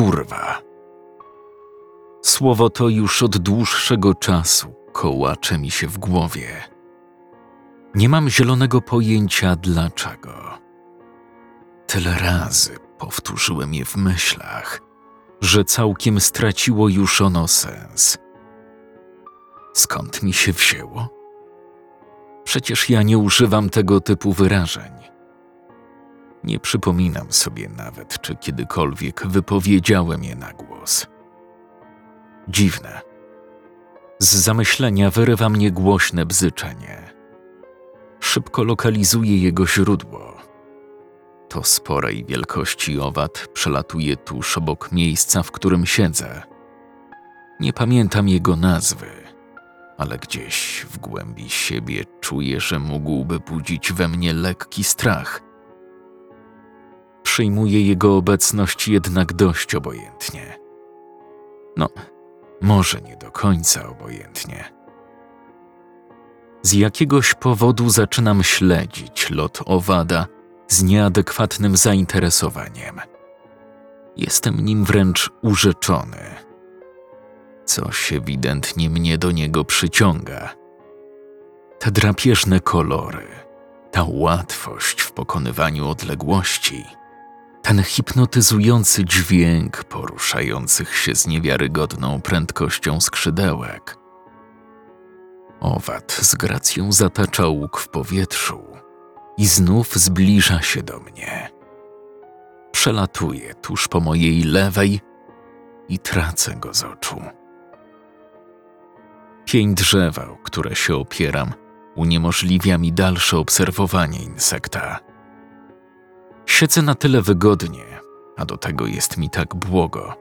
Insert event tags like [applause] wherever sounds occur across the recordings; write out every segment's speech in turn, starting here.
Kurwa. Słowo to już od dłuższego czasu kołacze mi się w głowie. Nie mam zielonego pojęcia dlaczego. Tyle razy powtórzyłem je w myślach, że całkiem straciło już ono sens. Skąd mi się wzięło? Przecież ja nie używam tego typu wyrażeń. Nie przypominam sobie nawet, czy kiedykolwiek wypowiedziałem je na głos. Dziwne. Z zamyślenia wyrywa mnie głośne bzyczenie. Szybko lokalizuję jego źródło. To sporej wielkości owad przelatuje tuż obok miejsca, w którym siedzę. Nie pamiętam jego nazwy, ale gdzieś w głębi siebie czuję, że mógłby budzić we mnie lekki strach. Przyjmuję jego obecność jednak dość obojętnie. No, może nie do końca obojętnie. Z jakiegoś powodu zaczynam śledzić lot owada z nieadekwatnym zainteresowaniem. Jestem nim wręcz urzeczony. Coś ewidentnie mnie do niego przyciąga. Te drapieżne kolory, ta łatwość w pokonywaniu odległości, ten hipnotyzujący dźwięk poruszających się z niewiarygodną prędkością skrzydełek. Owad z gracją zatacza łuk w powietrzu i znów zbliża się do mnie. Przelatuje tuż po mojej lewej i tracę go z oczu. Pień drzewa, o które się opieram, uniemożliwia mi dalsze obserwowanie insekta. Siedzę na tyle wygodnie, a do tego jest mi tak błogo,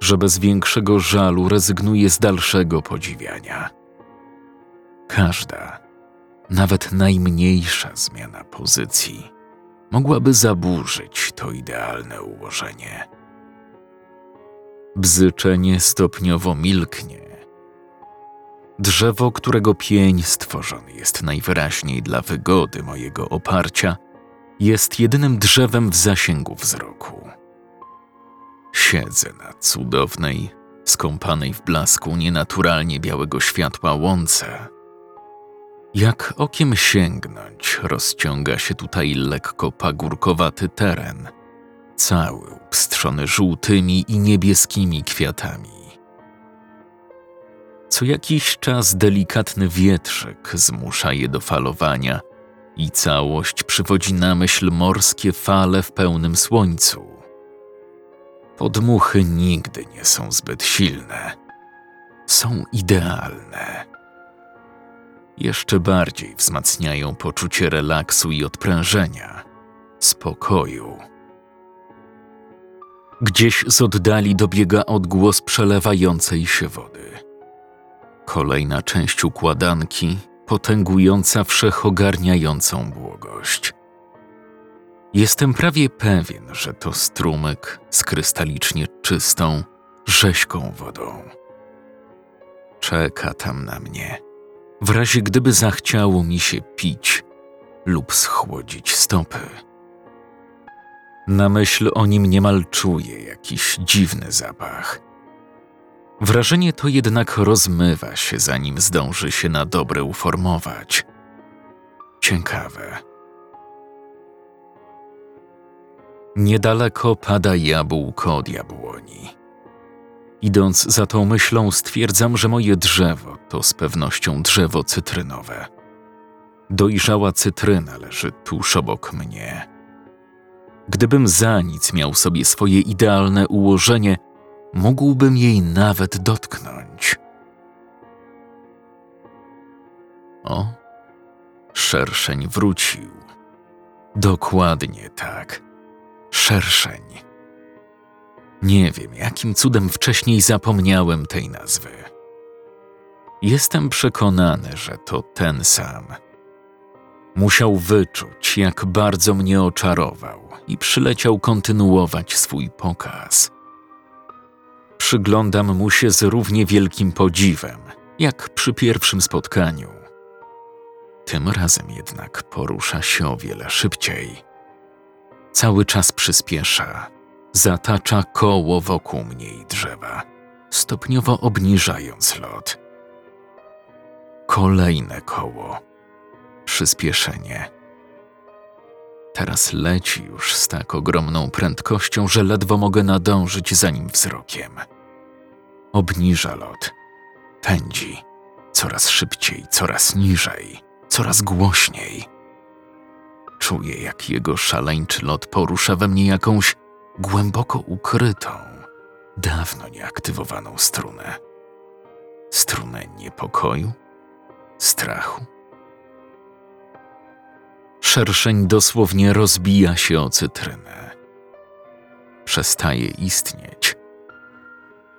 że bez większego żalu rezygnuję z dalszego podziwiania. Każda, nawet najmniejsza zmiana pozycji mogłaby zaburzyć to idealne ułożenie. Bzyczenie stopniowo milknie. Drzewo, którego pień stworzony jest najwyraźniej dla wygody mojego oparcia, jest jedynym drzewem w zasięgu wzroku. Siedzę na cudownej, skąpanej w blasku nienaturalnie białego światła łące jak okiem sięgnąć, rozciąga się tutaj lekko pagórkowaty teren, cały upstrzony żółtymi i niebieskimi kwiatami. Co jakiś czas delikatny wietrzyk zmusza je do falowania i całość przywodzi na myśl morskie fale w pełnym słońcu. Podmuchy nigdy nie są zbyt silne. Są idealne jeszcze bardziej wzmacniają poczucie relaksu i odprężenia, spokoju. Gdzieś z oddali dobiega odgłos przelewającej się wody. Kolejna część układanki, potęgująca wszechogarniającą błogość. Jestem prawie pewien, że to strumyk z krystalicznie czystą, rześką wodą. Czeka tam na mnie w razie gdyby zachciało mi się pić lub schłodzić stopy. Na myśl o nim niemal czuję jakiś dziwny zapach. Wrażenie to jednak rozmywa się, zanim zdąży się na dobre uformować. Ciekawe. Niedaleko pada jabłko od jabłoni. Idąc za tą myślą, stwierdzam, że moje drzewo to z pewnością drzewo cytrynowe. Dojrzała cytryna leży tuż obok mnie. Gdybym za nic miał sobie swoje idealne ułożenie, mógłbym jej nawet dotknąć. O, szerszeń wrócił. Dokładnie tak. Szerszeń. Nie wiem, jakim cudem wcześniej zapomniałem tej nazwy. Jestem przekonany, że to ten sam. Musiał wyczuć, jak bardzo mnie oczarował i przyleciał kontynuować swój pokaz. Przyglądam mu się z równie wielkim podziwem, jak przy pierwszym spotkaniu. Tym razem jednak porusza się o wiele szybciej. Cały czas przyspiesza Zatacza koło wokół mnie i drzewa, stopniowo obniżając lot. Kolejne koło. Przyspieszenie. Teraz leci już z tak ogromną prędkością, że ledwo mogę nadążyć za nim wzrokiem. Obniża lot. Pędzi. Coraz szybciej, coraz niżej, coraz głośniej. Czuję, jak jego szaleńczy lot porusza we mnie jakąś głęboko ukrytą, dawno nieaktywowaną strunę. Strunę niepokoju, strachu. Szerszeń dosłownie rozbija się o cytrynę. Przestaje istnieć.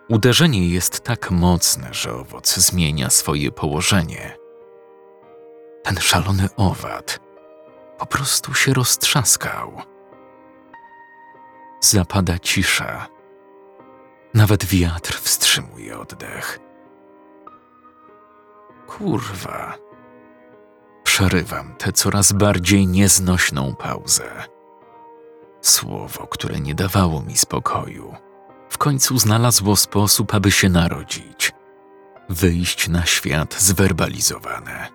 Uderzenie jest tak mocne, że owoc zmienia swoje położenie. Ten szalony owad po prostu się roztrzaskał. Zapada cisza. Nawet wiatr wstrzymuje oddech. Kurwa. Przerywam tę coraz bardziej nieznośną pauzę. Słowo, które nie dawało mi spokoju, w końcu znalazło sposób, aby się narodzić, wyjść na świat zwerbalizowane.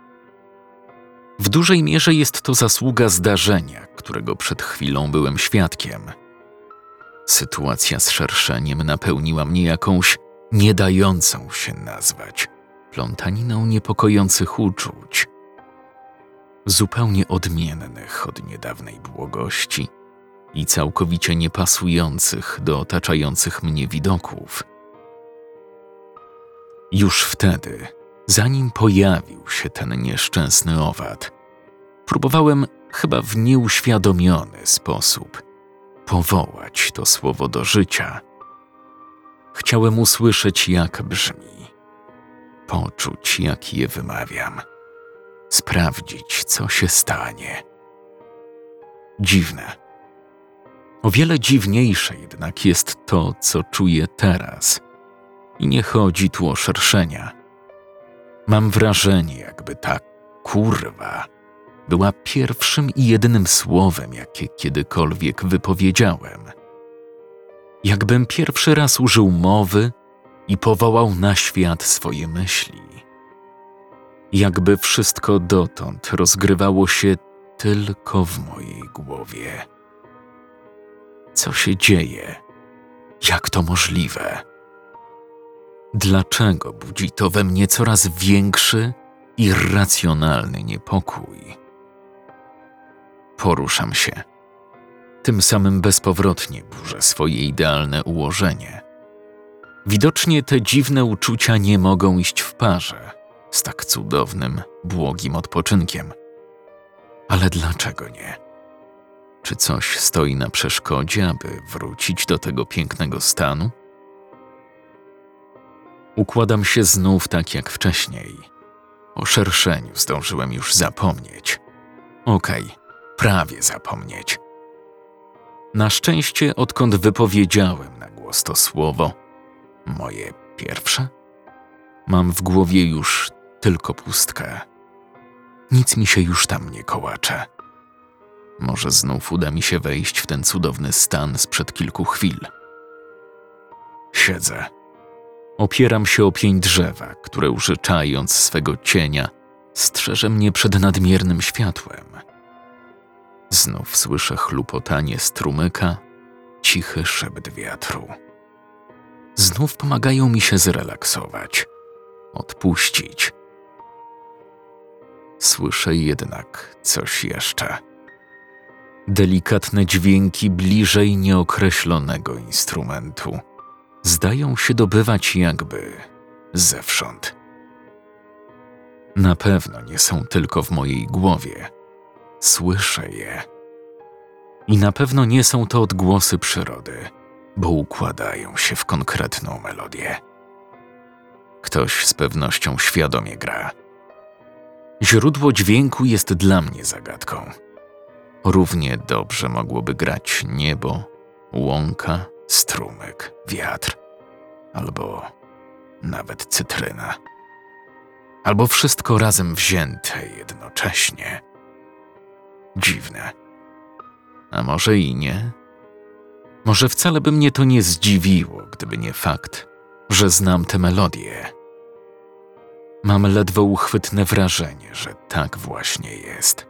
W dużej mierze jest to zasługa zdarzenia, którego przed chwilą byłem świadkiem. Sytuacja z szerszeniem napełniła mnie jakąś nie dającą się nazwać plątaniną niepokojących uczuć, zupełnie odmiennych od niedawnej błogości i całkowicie niepasujących do otaczających mnie widoków. Już wtedy, zanim pojawił się ten nieszczęsny owad, próbowałem chyba w nieuświadomiony sposób powołać to słowo do życia. Chciałem usłyszeć, jak brzmi, poczuć, jak je wymawiam, sprawdzić, co się stanie. Dziwne. O wiele dziwniejsze jednak jest to, co czuję teraz. I nie chodzi tu o szerszenia. Mam wrażenie, jakby ta kurwa była pierwszym i jedynym słowem, jakie kiedykolwiek wypowiedziałem. Jakbym pierwszy raz użył mowy i powołał na świat swoje myśli. Jakby wszystko dotąd rozgrywało się tylko w mojej głowie. Co się dzieje? Jak to możliwe? Dlaczego budzi to we mnie coraz większy, irracjonalny niepokój? Poruszam się. Tym samym bezpowrotnie burzę swoje idealne ułożenie. Widocznie te dziwne uczucia nie mogą iść w parze z tak cudownym, błogim odpoczynkiem. Ale dlaczego nie? Czy coś stoi na przeszkodzie, aby wrócić do tego pięknego stanu? Układam się znów tak jak wcześniej. O szerszeniu zdążyłem już zapomnieć. Okej, okay, prawie zapomnieć. Na szczęście, odkąd wypowiedziałem na głos to słowo, moje pierwsze, mam w głowie już tylko pustkę. Nic mi się już tam nie kołacze. Może znów uda mi się wejść w ten cudowny stan sprzed kilku chwil. Siedzę. Opieram się o pień drzewa, które użyczając swego cienia, strzeże mnie przed nadmiernym światłem. Znów słyszę chlupotanie strumyka, cichy szept wiatru. Znów pomagają mi się zrelaksować, odpuścić. Słyszę jednak coś jeszcze. Delikatne dźwięki bliżej nieokreślonego instrumentu zdają się dobywać jakby zewsząd. Na pewno nie są tylko w mojej głowie. Słyszę je. I na pewno nie są to odgłosy przyrody, bo układają się w konkretną melodię. Ktoś z pewnością świadomie gra. Źródło dźwięku jest dla mnie zagadką. Równie dobrze mogłoby grać niebo, łąka, strumyk, wiatr, albo nawet cytryna. Albo wszystko razem wzięte jednocześnie. Dziwne. A może i nie? Może wcale by mnie to nie zdziwiło, gdyby nie fakt, że znam tę melodię. Mam ledwo uchwytne wrażenie, że tak właśnie jest.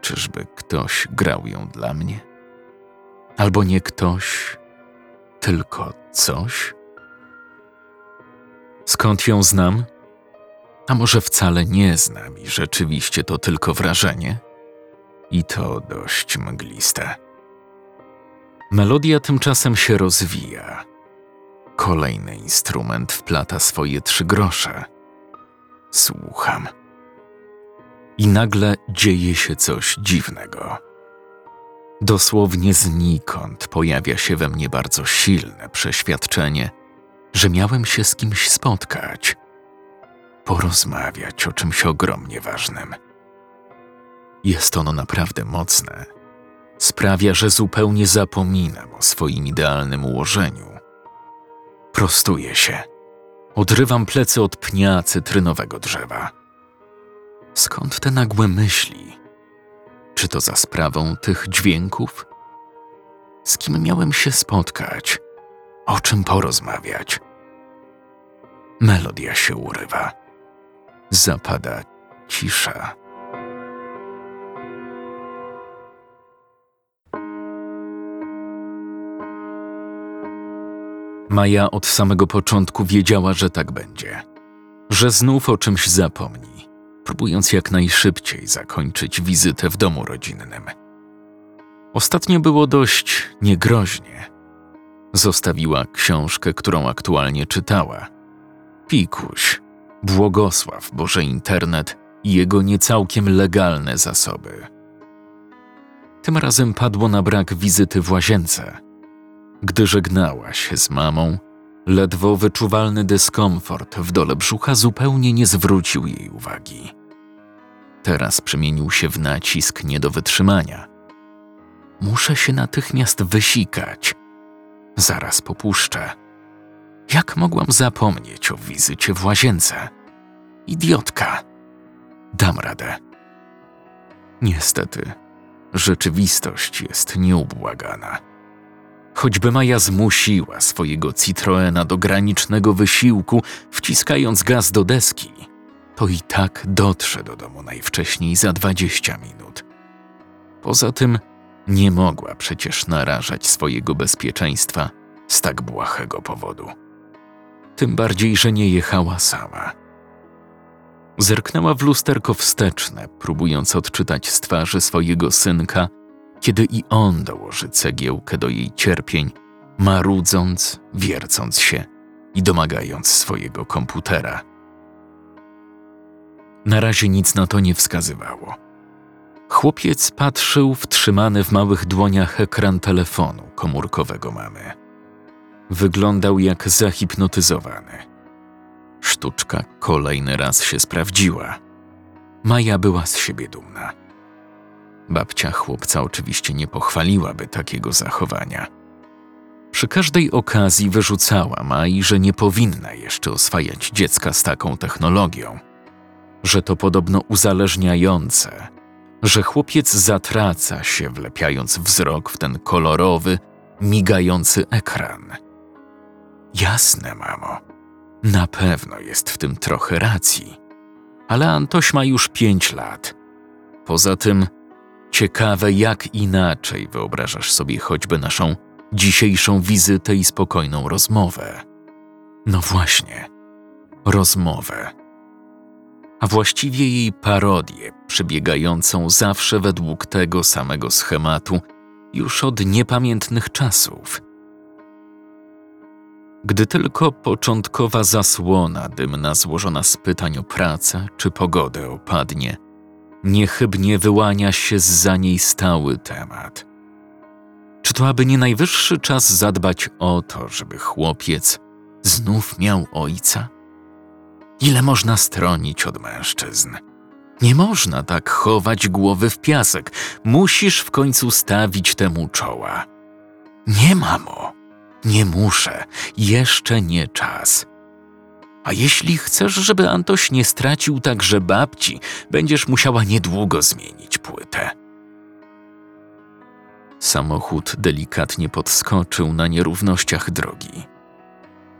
Czyżby ktoś grał ją dla mnie? Albo nie ktoś, tylko coś? Skąd ją znam? A może wcale nie znam i rzeczywiście to tylko wrażenie? I to dość mgliste. Melodia tymczasem się rozwija. Kolejny instrument wplata swoje trzy grosze. Słucham. I nagle dzieje się coś dziwnego. Dosłownie znikąd pojawia się we mnie bardzo silne przeświadczenie, że miałem się z kimś spotkać, porozmawiać o czymś ogromnie ważnym. Jest ono naprawdę mocne. Sprawia, że zupełnie zapominam o swoim idealnym ułożeniu. Prostuję się. Odrywam plecy od pnia cytrynowego drzewa. Skąd te nagłe myśli? Czy to za sprawą tych dźwięków? Z kim miałem się spotkać? O czym porozmawiać? Melodia się urywa. Zapada cisza. Maja od samego początku wiedziała, że tak będzie. Że znów o czymś zapomni, próbując jak najszybciej zakończyć wizytę w domu rodzinnym. Ostatnio było dość niegroźnie. Zostawiła książkę, którą aktualnie czytała. Pikuś, błogosław Boże internet i jego niecałkiem legalne zasoby. Tym razem padło na brak wizyty w łazience – gdy żegnała się z mamą, ledwo wyczuwalny dyskomfort w dole brzucha zupełnie nie zwrócił jej uwagi. Teraz przemienił się w nacisk nie do wytrzymania. Muszę się natychmiast wysikać. Zaraz popuszczę. Jak mogłam zapomnieć o wizycie w łazience? Idiotka. Dam radę. Niestety, rzeczywistość jest nieubłagana. Choćby Maja zmusiła swojego Citroena do granicznego wysiłku, wciskając gaz do deski, to i tak dotrze do domu najwcześniej za dwadzieścia minut. Poza tym nie mogła przecież narażać swojego bezpieczeństwa z tak błahego powodu. Tym bardziej, że nie jechała sama. Zerknęła w lusterko wsteczne, próbując odczytać z twarzy swojego synka – kiedy i on dołoży cegiełkę do jej cierpień, marudząc, wiercąc się i domagając swojego komputera. Na razie nic na to nie wskazywało. Chłopiec patrzył w trzymany w małych dłoniach ekran telefonu komórkowego mamy. Wyglądał jak zahipnotyzowany. Sztuczka kolejny raz się sprawdziła. Maja była z siebie dumna. Babcia chłopca oczywiście nie pochwaliłaby takiego zachowania. Przy każdej okazji wyrzucała Mai, że nie powinna jeszcze oswajać dziecka z taką technologią, że to podobno uzależniające, że chłopiec zatraca się, wlepiając wzrok w ten kolorowy, migający ekran. Jasne, mamo, na pewno jest w tym trochę racji, ale Antoś ma już pięć lat. Poza tym Ciekawe, jak inaczej wyobrażasz sobie choćby naszą dzisiejszą wizytę i spokojną rozmowę. No właśnie, rozmowę. A właściwie jej parodię, przebiegającą zawsze według tego samego schematu już od niepamiętnych czasów. Gdy tylko początkowa zasłona dymna złożona z pytań o pracę czy pogodę opadnie, niechybnie wyłania się za niej stały temat. Czy to aby nie najwyższy czas zadbać o to, żeby chłopiec znów miał ojca? Ile można stronić od mężczyzn? Nie można tak chować głowy w piasek. Musisz w końcu stawić temu czoła. Nie, mamo, nie muszę, jeszcze nie czas. A jeśli chcesz, żeby Antoś nie stracił także babci, będziesz musiała niedługo zmienić płytę. Samochód delikatnie podskoczył na nierównościach drogi.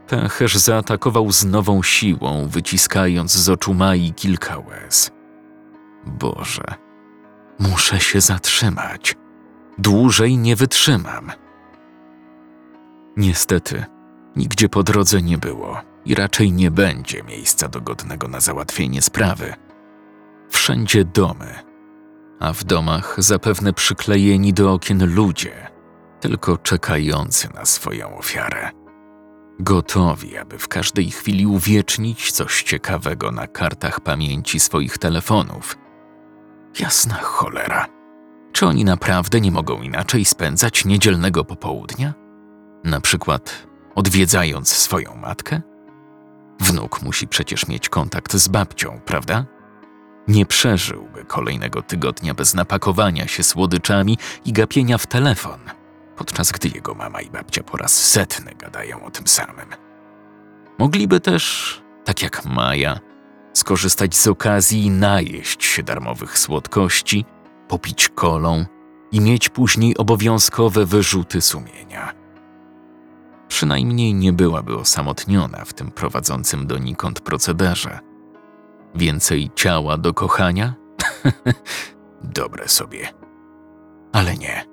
Pęcherz zaatakował z nową siłą, wyciskając z oczu Mai kilka łez. Boże, muszę się zatrzymać. Dłużej nie wytrzymam. Niestety, nigdzie po drodze nie było i raczej nie będzie miejsca dogodnego na załatwienie sprawy. Wszędzie domy, a w domach zapewne przyklejeni do okien ludzie, tylko czekający na swoją ofiarę. Gotowi, aby w każdej chwili uwiecznić coś ciekawego na kartach pamięci swoich telefonów. Jasna cholera. Czy oni naprawdę nie mogą inaczej spędzać niedzielnego popołudnia? Na przykład odwiedzając swoją matkę? Wnuk musi przecież mieć kontakt z babcią, prawda? Nie przeżyłby kolejnego tygodnia bez napakowania się słodyczami i gapienia w telefon, podczas gdy jego mama i babcia po raz setny gadają o tym samym. Mogliby też, tak jak Maja, skorzystać z okazji i najeść się darmowych słodkości, popić kolą i mieć później obowiązkowe wyrzuty sumienia. Przynajmniej nie byłaby osamotniona w tym prowadzącym donikąd procederze. Więcej ciała do kochania? [laughs] Dobre sobie. Ale nie.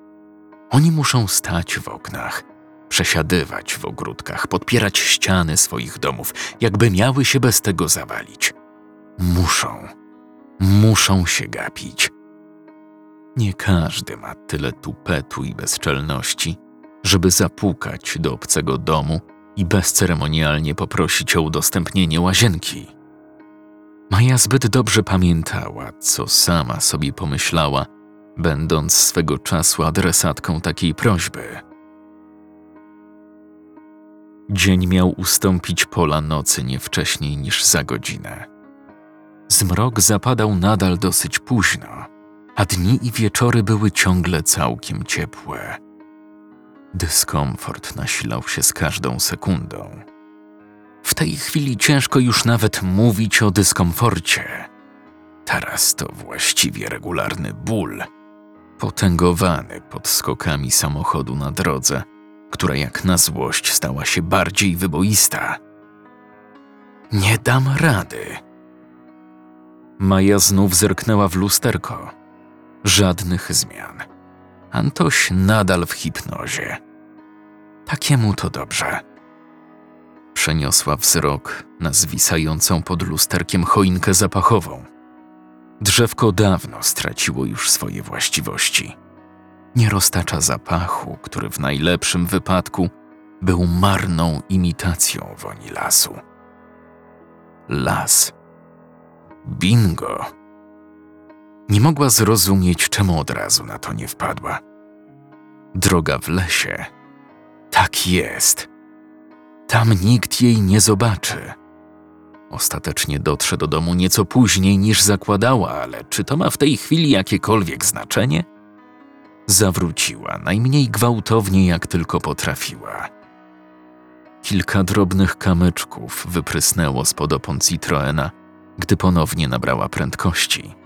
Oni muszą stać w oknach, przesiadywać w ogródkach, podpierać ściany swoich domów, jakby miały się bez tego zawalić. Muszą. Muszą się gapić. Nie każdy ma tyle tupetu i bezczelności, żeby zapukać do obcego domu i bezceremonialnie poprosić o udostępnienie łazienki. Maja zbyt dobrze pamiętała, co sama sobie pomyślała, będąc swego czasu adresatką takiej prośby. Dzień miał ustąpić pola nocy nie wcześniej niż za godzinę. Zmrok zapadał nadal dosyć późno, a dni i wieczory były ciągle całkiem ciepłe. Dyskomfort nasilał się z każdą sekundą. W tej chwili ciężko już nawet mówić o dyskomforcie. Teraz to właściwie regularny ból, potęgowany pod skokami samochodu na drodze, która jak na złość stała się bardziej wyboista. Nie dam rady. Maja znów zerknęła w lusterko. Żadnych zmian. Antoś nadal w hipnozie. Takiemu to dobrze. Przeniosła wzrok na zwisającą pod lusterkiem choinkę zapachową. Drzewko dawno straciło już swoje właściwości. Nie roztacza zapachu, który w najlepszym wypadku był marną imitacją woni lasu. Las. Bingo. Nie mogła zrozumieć, czemu od razu na to nie wpadła. Droga w lesie. Tak jest. Tam nikt jej nie zobaczy. Ostatecznie dotrze do domu nieco później niż zakładała, ale czy to ma w tej chwili jakiekolwiek znaczenie? Zawróciła najmniej gwałtownie, jak tylko potrafiła. Kilka drobnych kamyczków wyprysnęło spod opon Citroena, gdy ponownie nabrała prędkości.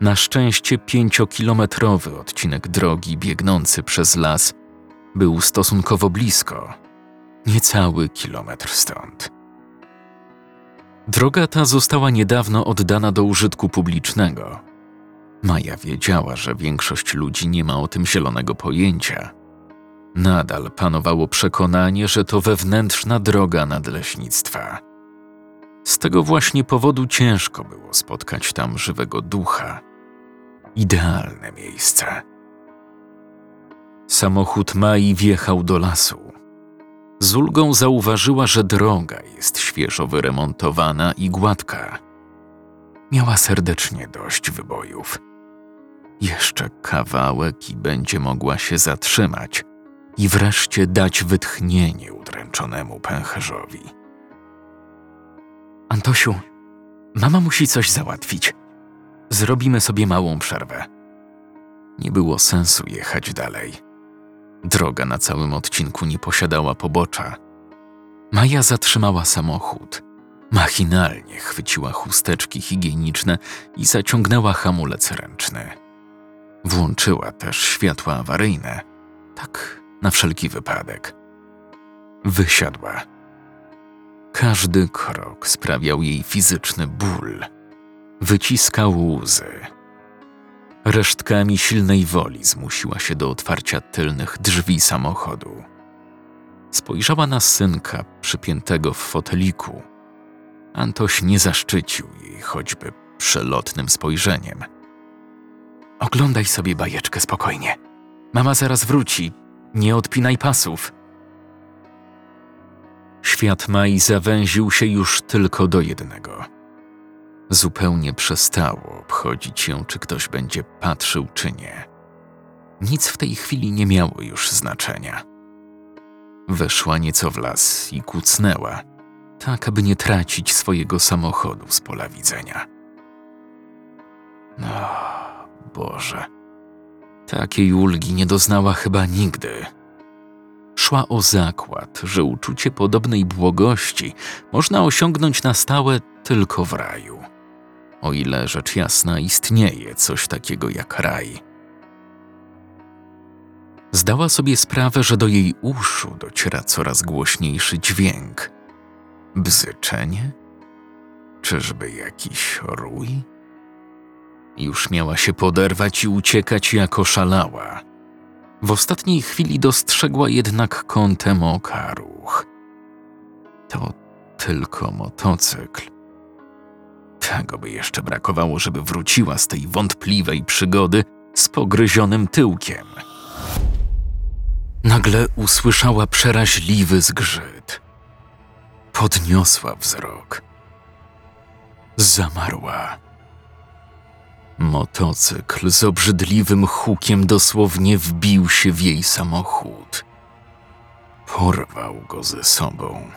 Na szczęście pięciokilometrowy odcinek drogi biegnący przez las był stosunkowo blisko, niecały kilometr stąd. Droga ta została niedawno oddana do użytku publicznego. Maja wiedziała, że większość ludzi nie ma o tym zielonego pojęcia. Nadal panowało przekonanie, że to wewnętrzna droga nadleśnictwa. Z tego właśnie powodu ciężko było spotkać tam żywego ducha. Idealne miejsce. Samochód Mai wjechał do lasu. Z ulgą zauważyła, że droga jest świeżo wyremontowana i gładka. Miała serdecznie dość wybojów. Jeszcze kawałek i będzie mogła się zatrzymać i wreszcie dać wytchnienie udręczonemu pęcherzowi. Antosiu, mama musi coś załatwić. Zrobimy sobie małą przerwę. Nie było sensu jechać dalej. Droga na całym odcinku nie posiadała pobocza. Maja zatrzymała samochód. Machinalnie chwyciła chusteczki higieniczne i zaciągnęła hamulec ręczny. Włączyła też światła awaryjne, tak na wszelki wypadek. Wysiadła. Każdy krok sprawiał jej fizyczny ból. Wyciskał łzy. Resztkami silnej woli zmusiła się do otwarcia tylnych drzwi samochodu. Spojrzała na synka przypiętego w foteliku. Antoś nie zaszczycił jej choćby przelotnym spojrzeniem. Oglądaj sobie bajeczkę spokojnie. Mama zaraz wróci. Nie odpinaj pasów. Świat Mai zawęził się już tylko do jednego. Zupełnie przestało obchodzić ją, czy ktoś będzie patrzył, czy nie. Nic w tej chwili nie miało już znaczenia. Weszła nieco w las i kucnęła, tak aby nie tracić swojego samochodu z pola widzenia. No, Boże. Takiej ulgi nie doznała chyba nigdy. Szła o zakład, że uczucie podobnej błogości można osiągnąć na stałe tylko w raju. O ile rzecz jasna istnieje coś takiego jak raj. Zdała sobie sprawę, że do jej uszu dociera coraz głośniejszy dźwięk. Bzyczenie? Czyżby jakiś rój? Już miała się poderwać i uciekać jako szalała. W ostatniej chwili dostrzegła jednak kątem oka ruch. To tylko motocykl. Tego by jeszcze brakowało, żeby wróciła z tej wątpliwej przygody z pogryzionym tyłkiem. Nagle usłyszała przeraźliwy zgrzyt. Podniosła wzrok. Zamarła. Motocykl z obrzydliwym hukiem dosłownie wbił się w jej samochód. Porwał go ze sobą.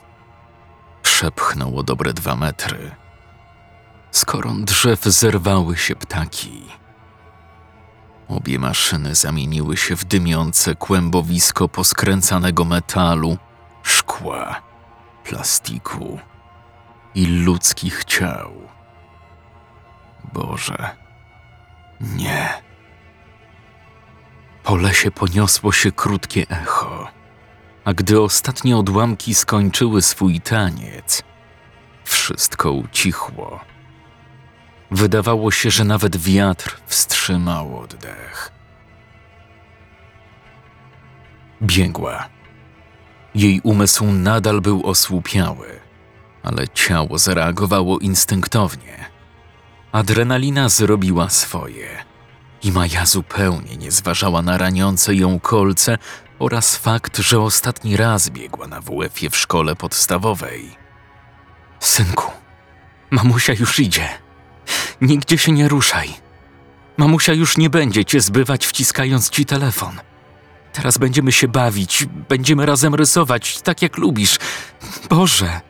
Przepchnął o dobre dwa metry. Z koron drzew zerwały się ptaki. Obie maszyny zamieniły się w dymiące kłębowisko poskręcanego metalu, szkła, plastiku i ludzkich ciał. Boże, nie. Po lesie poniosło się krótkie echo, a gdy ostatnie odłamki skończyły swój taniec, wszystko ucichło. Wydawało się, że nawet wiatr wstrzymał oddech. Biegła. Jej umysł nadal był osłupiały, ale ciało zareagowało instynktownie. Adrenalina zrobiła swoje i Maja zupełnie nie zważała na raniące ją kolce oraz fakt, że ostatni raz biegła na WF-ie w szkole podstawowej. Synku, mamusia już idzie. Nigdzie się nie ruszaj. Mamusia już nie będzie cię zbywać, wciskając ci telefon. Teraz będziemy się bawić, będziemy razem rysować, tak jak lubisz. Boże,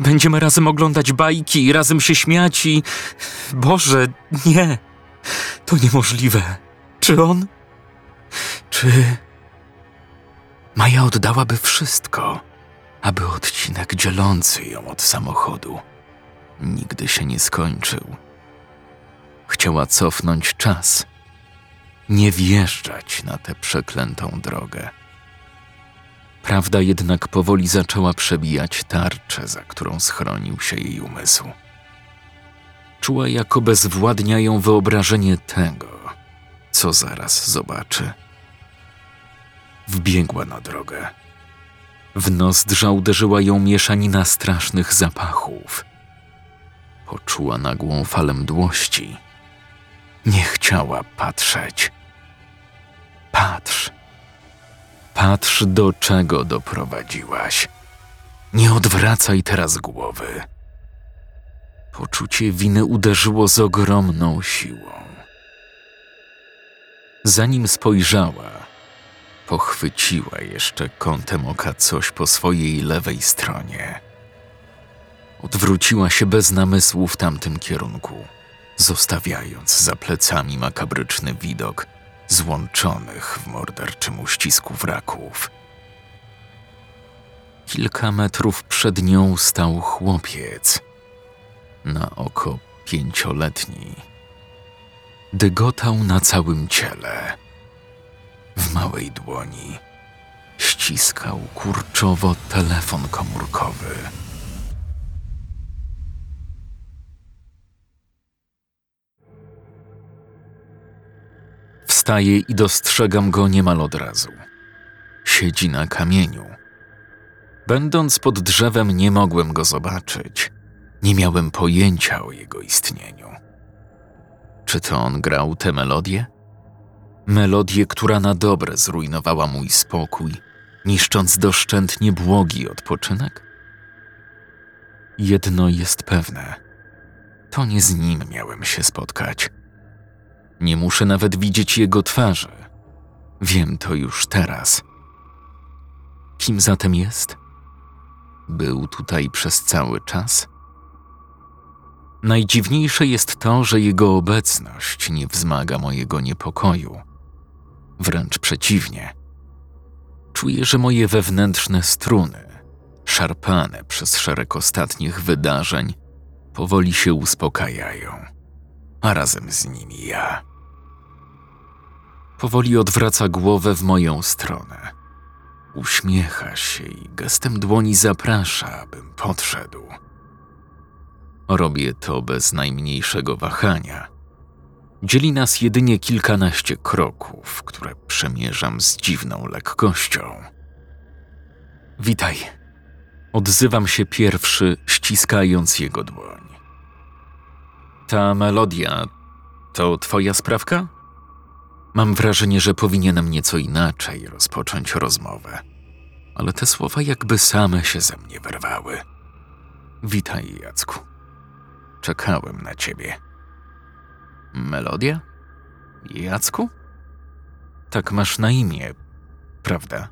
będziemy razem oglądać bajki i razem się śmiać i... Boże, nie. To niemożliwe. Czy on? Czy... Maja oddałaby wszystko, aby odcinek dzielący ją od samochodu nigdy się nie skończył. Chciała cofnąć czas, nie wjeżdżać na tę przeklętą drogę. Prawda jednak powoli zaczęła przebijać tarczę, za którą schronił się jej umysł. Czuła, jak obezwładnia ją wyobrażenie tego, co zaraz zobaczy. Wbiegła na drogę. W nozdrza uderzyła ją mieszanina strasznych zapachów. Poczuła nagłą falę mdłości. Nie chciała patrzeć. Patrz. Patrz, do czego doprowadziłaś. Nie odwracaj teraz głowy. Poczucie winy uderzyło z ogromną siłą. Zanim spojrzała, pochwyciła jeszcze kątem oka coś po swojej lewej stronie. Odwróciła się bez namysłu w tamtym kierunku, zostawiając za plecami makabryczny widok złączonych w morderczym uścisku wraków. Kilka metrów przed nią stał chłopiec, na oko pięcioletni. Dygotał na całym ciele. W małej dłoni ściskał kurczowo telefon komórkowy. I dostrzegam go niemal od razu. Siedzi na kamieniu. Będąc pod drzewem, nie mogłem go zobaczyć. Nie miałem pojęcia o jego istnieniu. Czy to on grał tę melodię? Melodię, która na dobre zrujnowała mój spokój, niszcząc doszczętnie błogi odpoczynek? Jedno jest pewne: to nie z nim miałem się spotkać. Nie muszę nawet widzieć jego twarzy. Wiem to już teraz. Kim zatem jest? Był tutaj przez cały czas? Najdziwniejsze jest to, że jego obecność nie wzmaga mojego niepokoju. Wręcz przeciwnie. Czuję, że moje wewnętrzne struny, szarpane przez szereg ostatnich wydarzeń, powoli się uspokajają, a razem z nimi ja. Powoli odwraca głowę w moją stronę. Uśmiecha się i gestem dłoni zaprasza, abym podszedł. Robię to bez najmniejszego wahania. Dzieli nas jedynie kilkanaście kroków, które przemierzam z dziwną lekkością. Witaj. Odzywam się pierwszy, ściskając jego dłoń. Ta melodia to twoja sprawka? Mam wrażenie, że powinienem nieco inaczej rozpocząć rozmowę, ale te słowa jakby same się ze mnie wyrwały. Witaj, Jacku. Czekałem na ciebie. Melodia? Jacku? Tak masz na imię, prawda?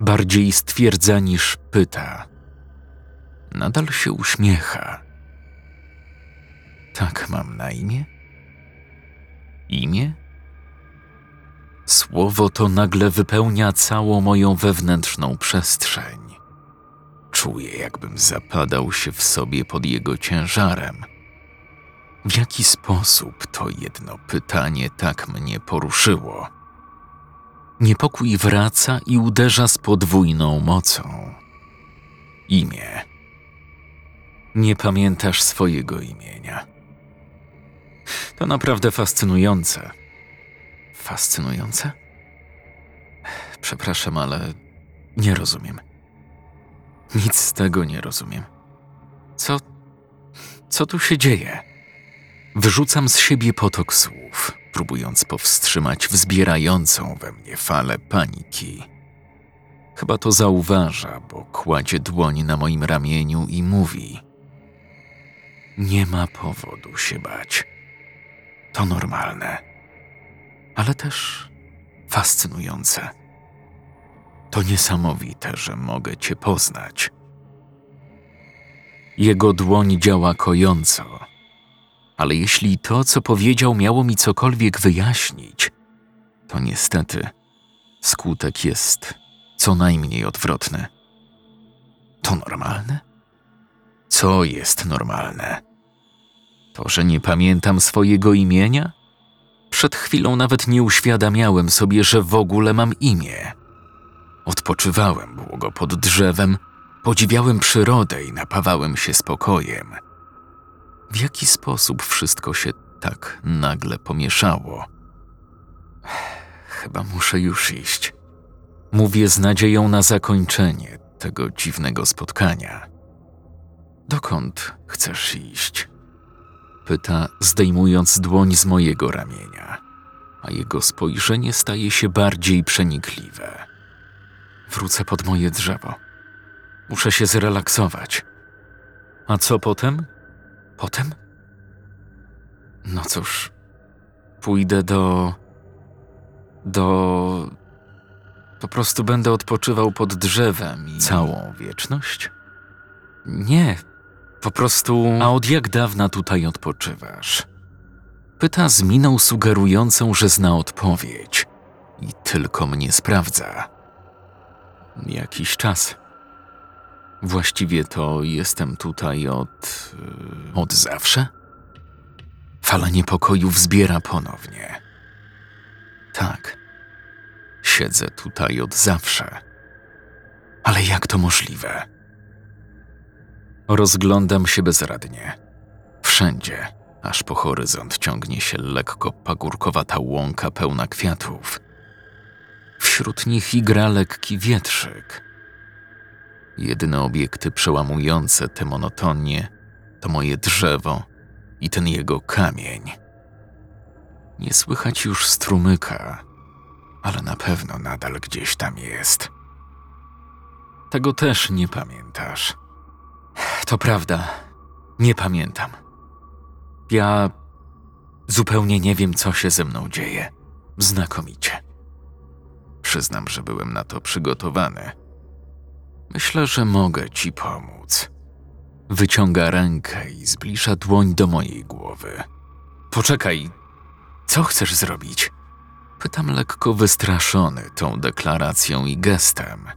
Bardziej stwierdza niż pyta. Nadal się uśmiecha. Tak mam na imię? Imię? Słowo to nagle wypełnia całą moją wewnętrzną przestrzeń. Czuję, jakbym zapadał się w sobie pod jego ciężarem. W jaki sposób to jedno pytanie tak mnie poruszyło? Niepokój wraca i uderza z podwójną mocą. Imię. Nie pamiętasz swojego imienia. To naprawdę fascynujące. Fascynujące? Przepraszam, ale nie rozumiem. Nic z tego nie rozumiem. Co. Co tu się dzieje? Wyrzucam z siebie potok słów, próbując powstrzymać wzbierającą we mnie falę paniki. Chyba to zauważa, bo kładzie dłoń na moim ramieniu i mówi: Nie ma powodu się bać. To normalne, ale też fascynujące. To niesamowite, że mogę Cię poznać. Jego dłoń działa kojąco, ale jeśli to, co powiedział, miało mi cokolwiek wyjaśnić, to niestety skutek jest co najmniej odwrotny. To normalne? Co jest normalne? To, że nie pamiętam swojego imienia? Przed chwilą nawet nie uświadamiałem sobie, że w ogóle mam imię. Odpoczywałem długo pod drzewem, podziwiałem przyrodę i napawałem się spokojem. W jaki sposób wszystko się tak nagle pomieszało? Chyba muszę już iść. Mówię z nadzieją na zakończenie tego dziwnego spotkania. Dokąd chcesz iść? Pyta, zdejmując dłoń z mojego ramienia, a jego spojrzenie staje się bardziej przenikliwe. Wrócę pod moje drzewo. Muszę się zrelaksować. A co potem? Potem? No cóż, pójdę do. do. Po prostu będę odpoczywał pod drzewem i. Całą wieczność? Nie, po prostu. A od jak dawna tutaj odpoczywasz? Pyta z miną sugerującą, że zna odpowiedź i tylko mnie sprawdza. Jakiś czas. Właściwie to jestem tutaj od. y, od zawsze? Fala niepokoju wzbiera ponownie. Tak, siedzę tutaj od zawsze. Ale jak to możliwe? Rozglądam się bezradnie. Wszędzie, aż po horyzont ciągnie się lekko pagórkowata łąka pełna kwiatów. Wśród nich igra lekki wietrzyk. Jedyne obiekty przełamujące tę monotonię to moje drzewo i ten jego kamień. Nie słychać już strumyka, ale na pewno nadal gdzieś tam jest. Tego też nie pamiętasz. To prawda, nie pamiętam. Ja zupełnie nie wiem, co się ze mną dzieje. Znakomicie. Przyznam, że byłem na to przygotowany. Myślę, że mogę ci pomóc. Wyciąga rękę i zbliża dłoń do mojej głowy. Poczekaj, co chcesz zrobić? Pytam lekko wystraszony tą deklaracją i gestem.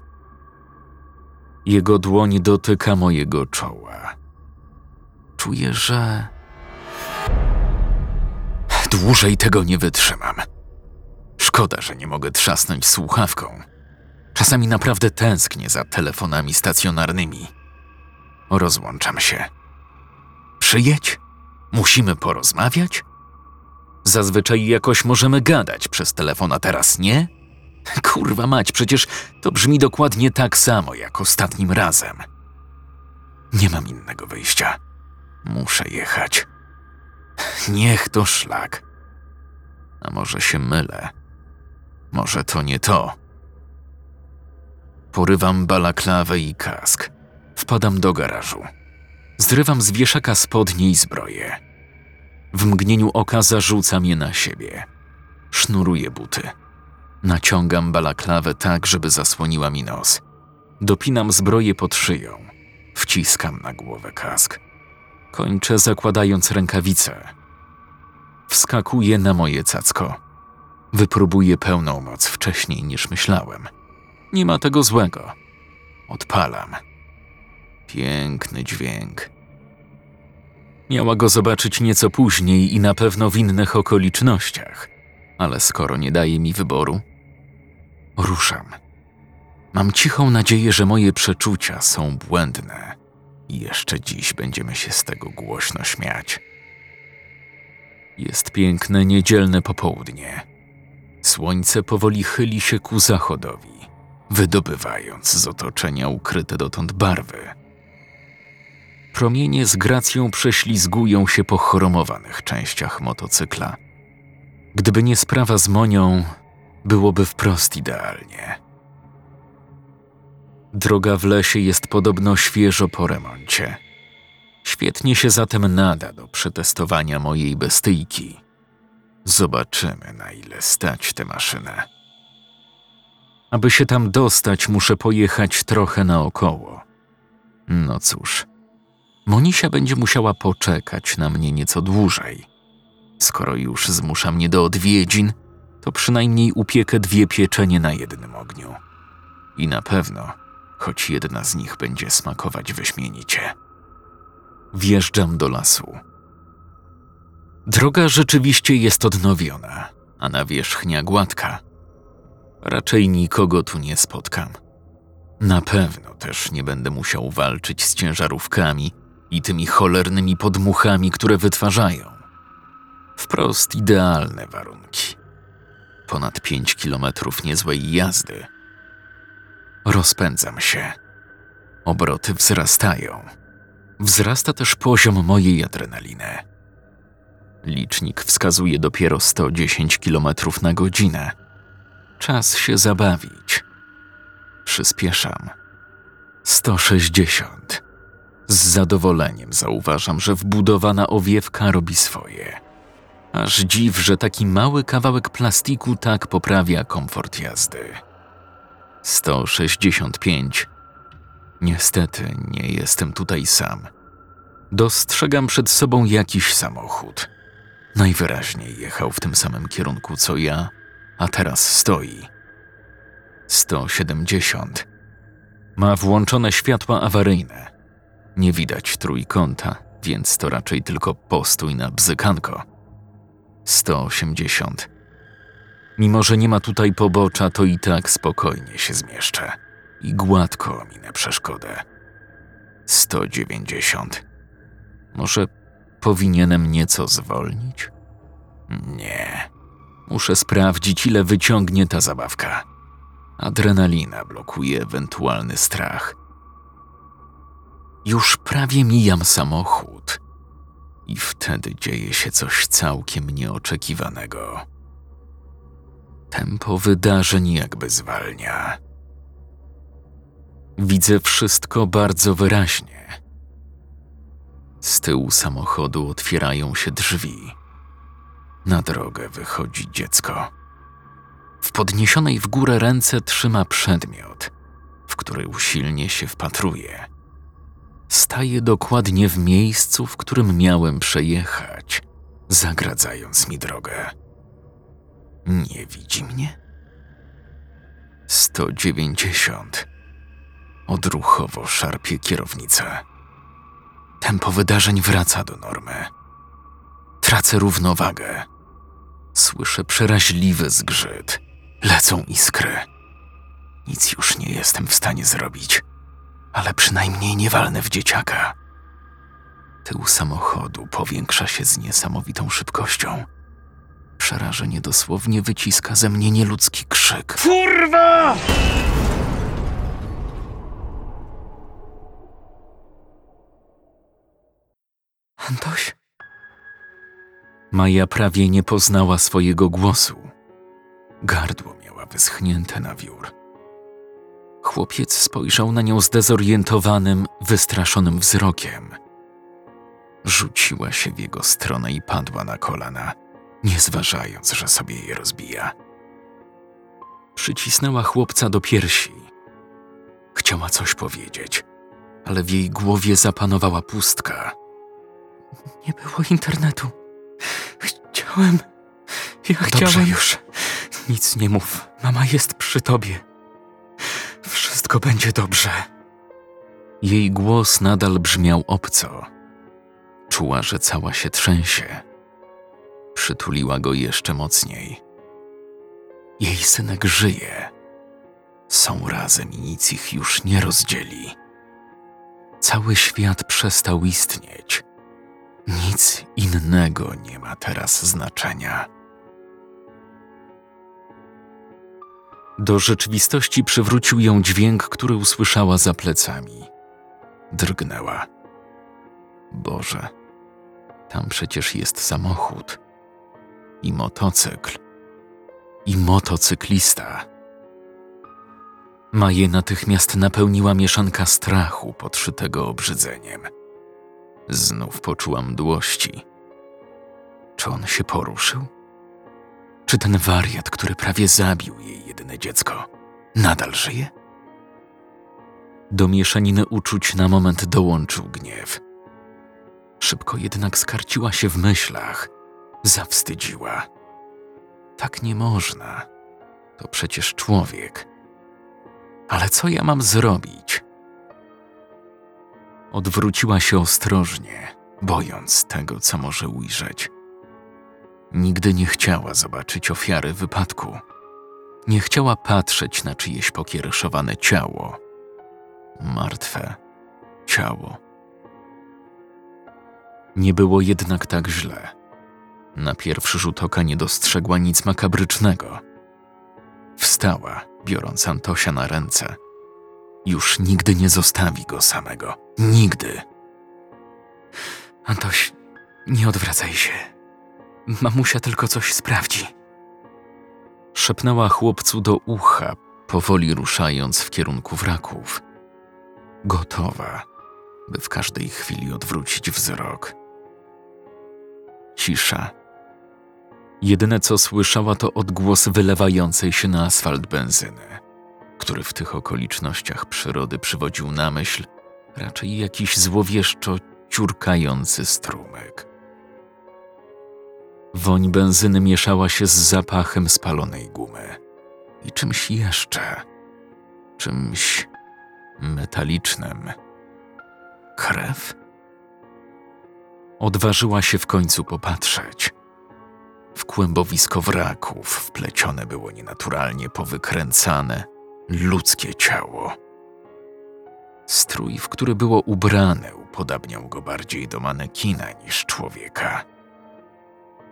Jego dłoń dotyka mojego czoła. Czuję, że. Dłużej tego nie wytrzymam. Szkoda, że nie mogę trzasnąć słuchawką. Czasami naprawdę tęsknię za telefonami stacjonarnymi. Rozłączam się. Przyjedź? Musimy porozmawiać? Zazwyczaj jakoś możemy gadać przez telefon, a teraz nie? Kurwa mać, przecież to brzmi dokładnie tak samo jak ostatnim razem. Nie mam innego wyjścia. Muszę jechać. Niech to szlak. A może się mylę? Może to nie to. Porywam balaklawę i kask. Wpadam do garażu. Zrywam z wieszaka spodnie i zbroję. W mgnieniu oka zarzucam je na siebie. Sznuruję buty. Naciągam balaklawę tak, żeby zasłoniła mi nos. Dopinam zbroję pod szyją. Wciskam na głowę kask. Kończę zakładając rękawice. Wskakuję na moje cacko. Wypróbuję pełną moc wcześniej niż myślałem. Nie ma tego złego. Odpalam. Piękny dźwięk. Miała go zobaczyć nieco później i na pewno w innych okolicznościach, ale skoro nie daje mi wyboru, ruszam. Mam cichą nadzieję, że moje przeczucia są błędne i jeszcze dziś będziemy się z tego głośno śmiać. Jest piękne niedzielne popołudnie. Słońce powoli chyli się ku zachodowi, wydobywając z otoczenia ukryte dotąd barwy. Promienie z gracją prześlizgują się po chromowanych częściach motocykla. Gdyby nie sprawa z Monią, byłoby wprost idealnie. Droga w lesie jest podobno świeżo po remoncie. Świetnie się zatem nada do przetestowania mojej bestyjki. Zobaczymy, na ile stać tę maszynę. Aby się tam dostać, muszę pojechać trochę naokoło. No cóż, Monisia będzie musiała poczekać na mnie nieco dłużej. Skoro już zmusza mnie do odwiedzin, to przynajmniej upiekę dwie pieczenie na jednym ogniu. I na pewno, choć jedna z nich będzie smakować wyśmienicie. Wjeżdżam do lasu. Droga rzeczywiście jest odnowiona, a nawierzchnia gładka. Raczej nikogo tu nie spotkam. Na pewno też nie będę musiał walczyć z ciężarówkami i tymi cholernymi podmuchami, które wytwarzają. Wprost idealne warunki. Ponad pięć kilometrów niezłej jazdy. Rozpędzam się. Obroty wzrastają. Wzrasta też poziom mojej adrenaliny. Licznik wskazuje dopiero 110 km na godzinę. Czas się zabawić. Przyspieszam. 160. Z zadowoleniem zauważam, że wbudowana owiewka robi swoje. Aż dziw, że taki mały kawałek plastiku tak poprawia komfort jazdy. 165. Niestety nie jestem tutaj sam. Dostrzegam przed sobą jakiś samochód. Najwyraźniej jechał w tym samym kierunku co ja, a teraz stoi. 170. Ma włączone światła awaryjne. Nie widać trójkąta, więc to raczej tylko postój na bzykanko. 180. Mimo, że nie ma tutaj pobocza, to i tak spokojnie się zmieszczę i gładko ominę przeszkodę. 190. Może powinienem nieco zwolnić? Nie. Muszę sprawdzić, ile wyciągnie ta zabawka. Adrenalina blokuje ewentualny strach. Już prawie mijam samochód. I wtedy dzieje się coś całkiem nieoczekiwanego. Tempo wydarzeń jakby zwalnia. Widzę wszystko bardzo wyraźnie. Z tyłu samochodu otwierają się drzwi. Na drogę wychodzi dziecko. W podniesionej w górę ręce trzyma przedmiot, w który usilnie się wpatruje. Staje dokładnie w miejscu, w którym miałem przejechać, zagradzając mi drogę. Nie widzi mnie? 190. Odruchowo szarpie kierownicę. Tempo wydarzeń wraca do normy. Tracę równowagę. Słyszę przeraźliwy zgrzyt. Lecą iskry. Nic już nie jestem w stanie zrobić, ale przynajmniej nie walnę w dzieciaka. Tył samochodu powiększa się z niesamowitą szybkością. Przerażenie dosłownie wyciska ze mnie nieludzki krzyk. Kurwa! Antoś? Maja prawie nie poznała swojego głosu. Gardło miała wyschnięte na wiór. Chłopiec spojrzał na nią zdezorientowanym, wystraszonym wzrokiem. Rzuciła się w jego stronę i padła na kolana, nie zważając, że sobie je rozbija. Przycisnęła chłopca do piersi. Chciała coś powiedzieć, ale w jej głowie zapanowała pustka. Nie było internetu. Chciałem. Ja Dobrze chciałem. już. Nic nie mów. Mama jest przy tobie. Wszystko będzie dobrze. Jej głos nadal brzmiał obco. Czuła, że cała się trzęsie. Przytuliła go jeszcze mocniej. Jej synek żyje. Są razem i nic ich już nie rozdzieli. Cały świat przestał istnieć. Nic innego nie ma teraz znaczenia. Do rzeczywistości przywrócił ją dźwięk, który usłyszała za plecami. Drgnęła. Boże, tam przecież jest samochód. I motocykl. I motocyklista. Maję natychmiast napełniła mieszanka strachu podszytego obrzydzeniem. Znów poczułam mdłości. Czy on się poruszył? Czy ten wariat, który prawie zabił jej jedyne dziecko, nadal żyje? Do mieszaniny uczuć na moment dołączył gniew. Szybko jednak skarciła się w myślach, zawstydziła. Tak nie można. To przecież człowiek. Ale co ja mam zrobić? Odwróciła się ostrożnie, bojąc tego, co może ujrzeć. Nigdy nie chciała zobaczyć ofiary wypadku. Nie chciała patrzeć na czyjeś pokiereszowane ciało. Martwe ciało. Nie było jednak tak źle. Na pierwszy rzut oka nie dostrzegła nic makabrycznego. Wstała, biorąc Antosia na ręce. Już nigdy nie zostawi go samego. Nigdy. Antoś, nie odwracaj się. Mamusia tylko coś sprawdzi. Szepnęła chłopcu do ucha, powoli ruszając w kierunku wraków. Gotowa, by w każdej chwili odwrócić wzrok. Cisza. Jedyne co słyszała to odgłos wylewającej się na asfalt benzyny, który w tych okolicznościach przyrody przywodził na myśl raczej jakiś złowieszczo ciurkający strumyk. Woń benzyny mieszała się z zapachem spalonej gumy i czymś jeszcze, czymś metalicznym. Krew? Odważyła się w końcu popatrzeć. W kłębowisko wraków wplecione było nienaturalnie powykręcane, ludzkie ciało. Strój, w który było ubrane, upodabniał go bardziej do manekina niż człowieka.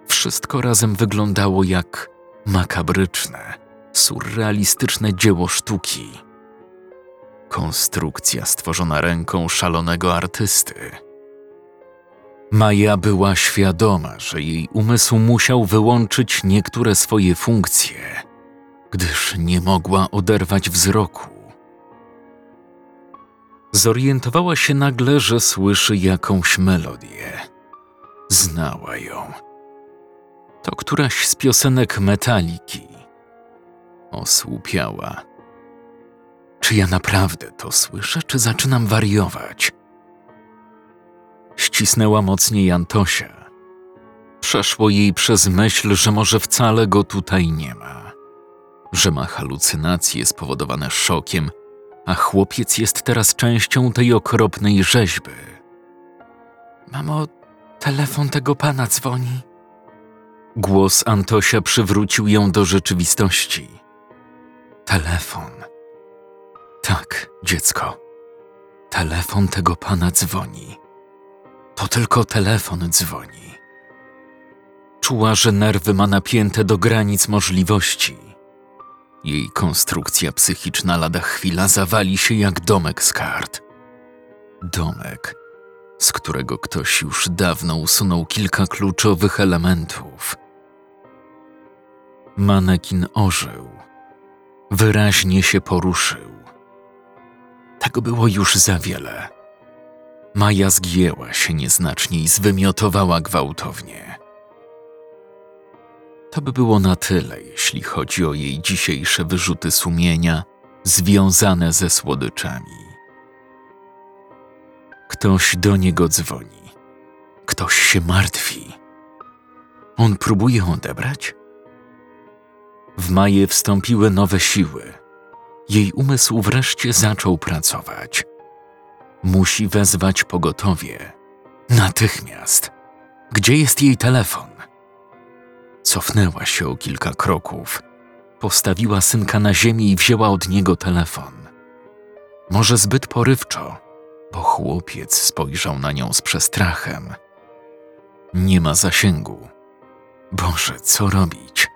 Wszystko razem wyglądało jak makabryczne, surrealistyczne dzieło sztuki. Konstrukcja stworzona ręką szalonego artysty. Maja była świadoma, że jej umysł musiał wyłączyć niektóre swoje funkcje, gdyż nie mogła oderwać wzroku. Zorientowała się nagle, że słyszy jakąś melodię. Znała ją. To któraś z piosenek metaliki. Osłupiała. Czy ja naprawdę to słyszę, czy zaczynam wariować? Ścisnęła mocniej Antosia. Przeszło jej przez myśl, że może wcale go tutaj nie ma, że ma halucynacje spowodowane szokiem, a chłopiec jest teraz częścią tej okropnej rzeźby. Mamo, telefon tego pana dzwoni. Głos Antosia przywrócił ją do rzeczywistości. Telefon. Tak, dziecko. Telefon tego pana dzwoni. To tylko telefon dzwoni. Czuła, że nerwy ma napięte do granic możliwości. Jej konstrukcja psychiczna lada chwila zawali się jak domek z kart. Domek, z którego ktoś już dawno usunął kilka kluczowych elementów. Manekin ożył. Wyraźnie się poruszył. Tego było już za wiele. Maja zgięła się nieznacznie i zwymiotowała gwałtownie. To by było na tyle, jeśli chodzi o jej dzisiejsze wyrzuty sumienia związane ze słodyczami. Ktoś do niego dzwoni. Ktoś się martwi. On próbuje odebrać? W Maję wstąpiły nowe siły. Jej umysł wreszcie zaczął pracować. Musi wezwać pogotowie. Natychmiast. Gdzie jest jej telefon? Cofnęła się o kilka kroków. Postawiła synka na ziemi i wzięła od niego telefon. Może zbyt porywczo, bo chłopiec spojrzał na nią z przestrachem. Nie ma zasięgu. Boże, co robić?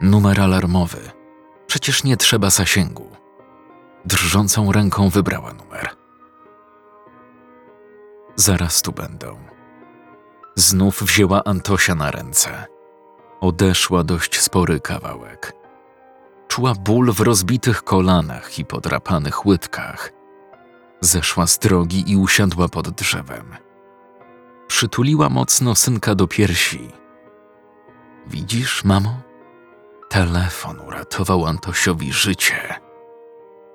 Numer alarmowy. Przecież nie trzeba zasięgu. Drżącą ręką wybrała numer. Zaraz tu będą. Znów wzięła Antosia na ręce. Odeszła dość spory kawałek. Czuła ból w rozbitych kolanach i podrapanych łydkach. Zeszła z drogi i usiadła pod drzewem. Przytuliła mocno synka do piersi. Widzisz, mamo? Telefon uratował Antosiowi życie.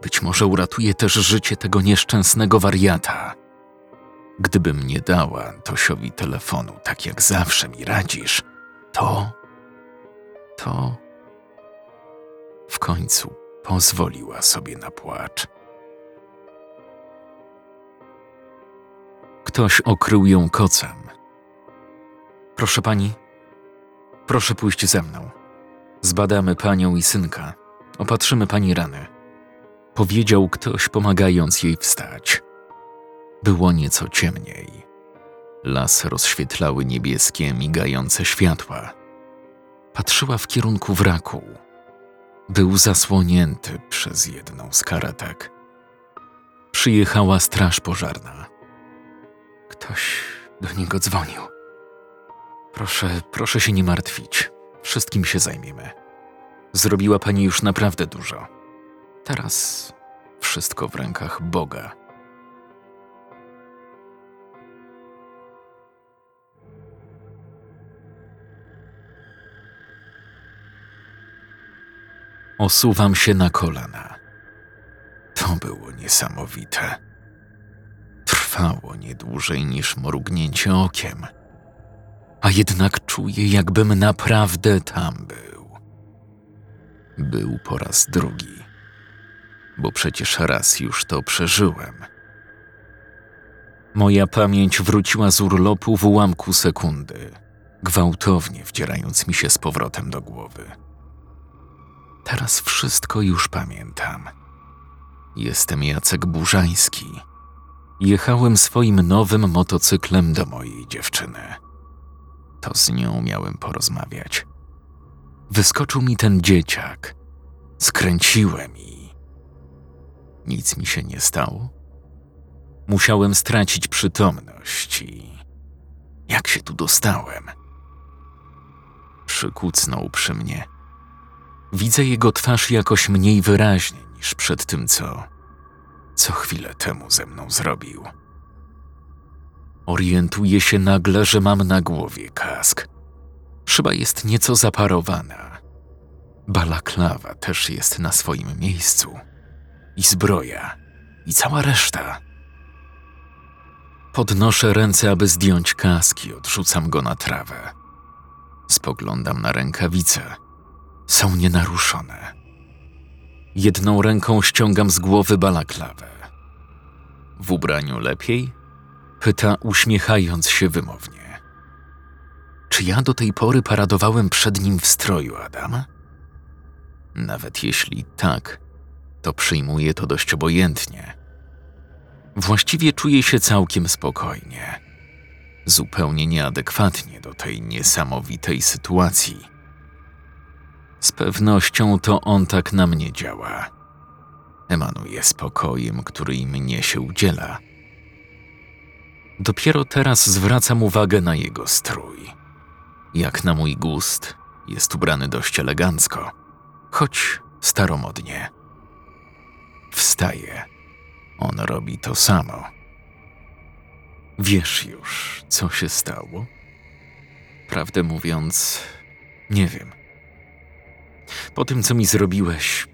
Być może uratuje też życie tego nieszczęsnego wariata. Gdybym nie dała Antosiowi telefonu, tak jak zawsze mi radzisz, to. to. W końcu pozwoliła sobie na płacz. Ktoś okrył ją kocem. Proszę pani, proszę pójść ze mną. Zbadamy panią i synka. Opatrzymy pani rany. Powiedział ktoś, pomagając jej wstać. Było nieco ciemniej. Las rozświetlały niebieskie, migające światła. Patrzyła w kierunku wraku. Był zasłonięty przez jedną z karetek. Przyjechała straż pożarna. Ktoś do niego dzwonił. Proszę, proszę się nie martwić. Wszystkim się zajmiemy. Zrobiła pani już naprawdę dużo. Teraz wszystko w rękach Boga. Osuwam się na kolana. To było niesamowite. Trwało nie dłużej niż mrugnięcie okiem a jednak czuję, jakbym naprawdę tam był. Był po raz drugi, bo przecież raz już to przeżyłem. Moja pamięć wróciła z urlopu w ułamku sekundy. gwałtownie wdzierając mi się z powrotem do głowy. Teraz wszystko już pamiętam. Jestem Jacek Burzański. Jechałem swoim nowym motocyklem do mojej dziewczyny. To z nią miałem porozmawiać. Wyskoczył mi ten dzieciak. Skręciłem i. Nic mi się nie stało. Musiałem stracić przytomność i. Jak się tu dostałem? Przykucnął przy mnie. Widzę jego twarz jakoś mniej wyraźnie niż przed tym, co. co chwilę temu ze mną zrobił. Orientuję się nagle, że mam na głowie kask. Szyba jest nieco zaparowana. Balaklawa też jest na swoim miejscu. I zbroja, i cała reszta. Podnoszę ręce, aby zdjąć kask i odrzucam go na trawę. Spoglądam na rękawice. Są nienaruszone. Jedną ręką ściągam z głowy balaklawę. W ubraniu lepiej? Pyta, uśmiechając się wymownie. Czy ja do tej pory paradowałem przed nim w stroju Adama? Nawet jeśli tak, to przyjmuję to dość obojętnie. Właściwie czuję się całkiem spokojnie. Zupełnie nieadekwatnie do tej niesamowitej sytuacji. Z pewnością to on tak na mnie działa. Emanuje spokojem, który i mnie się udziela. Dopiero teraz zwracam uwagę na jego strój. Jak na mój gust, jest ubrany dość elegancko, choć staromodnie. Wstaje. On robi to samo. Wiesz już, co się stało? Prawdę mówiąc, nie wiem. Po tym, co mi zrobiłeś,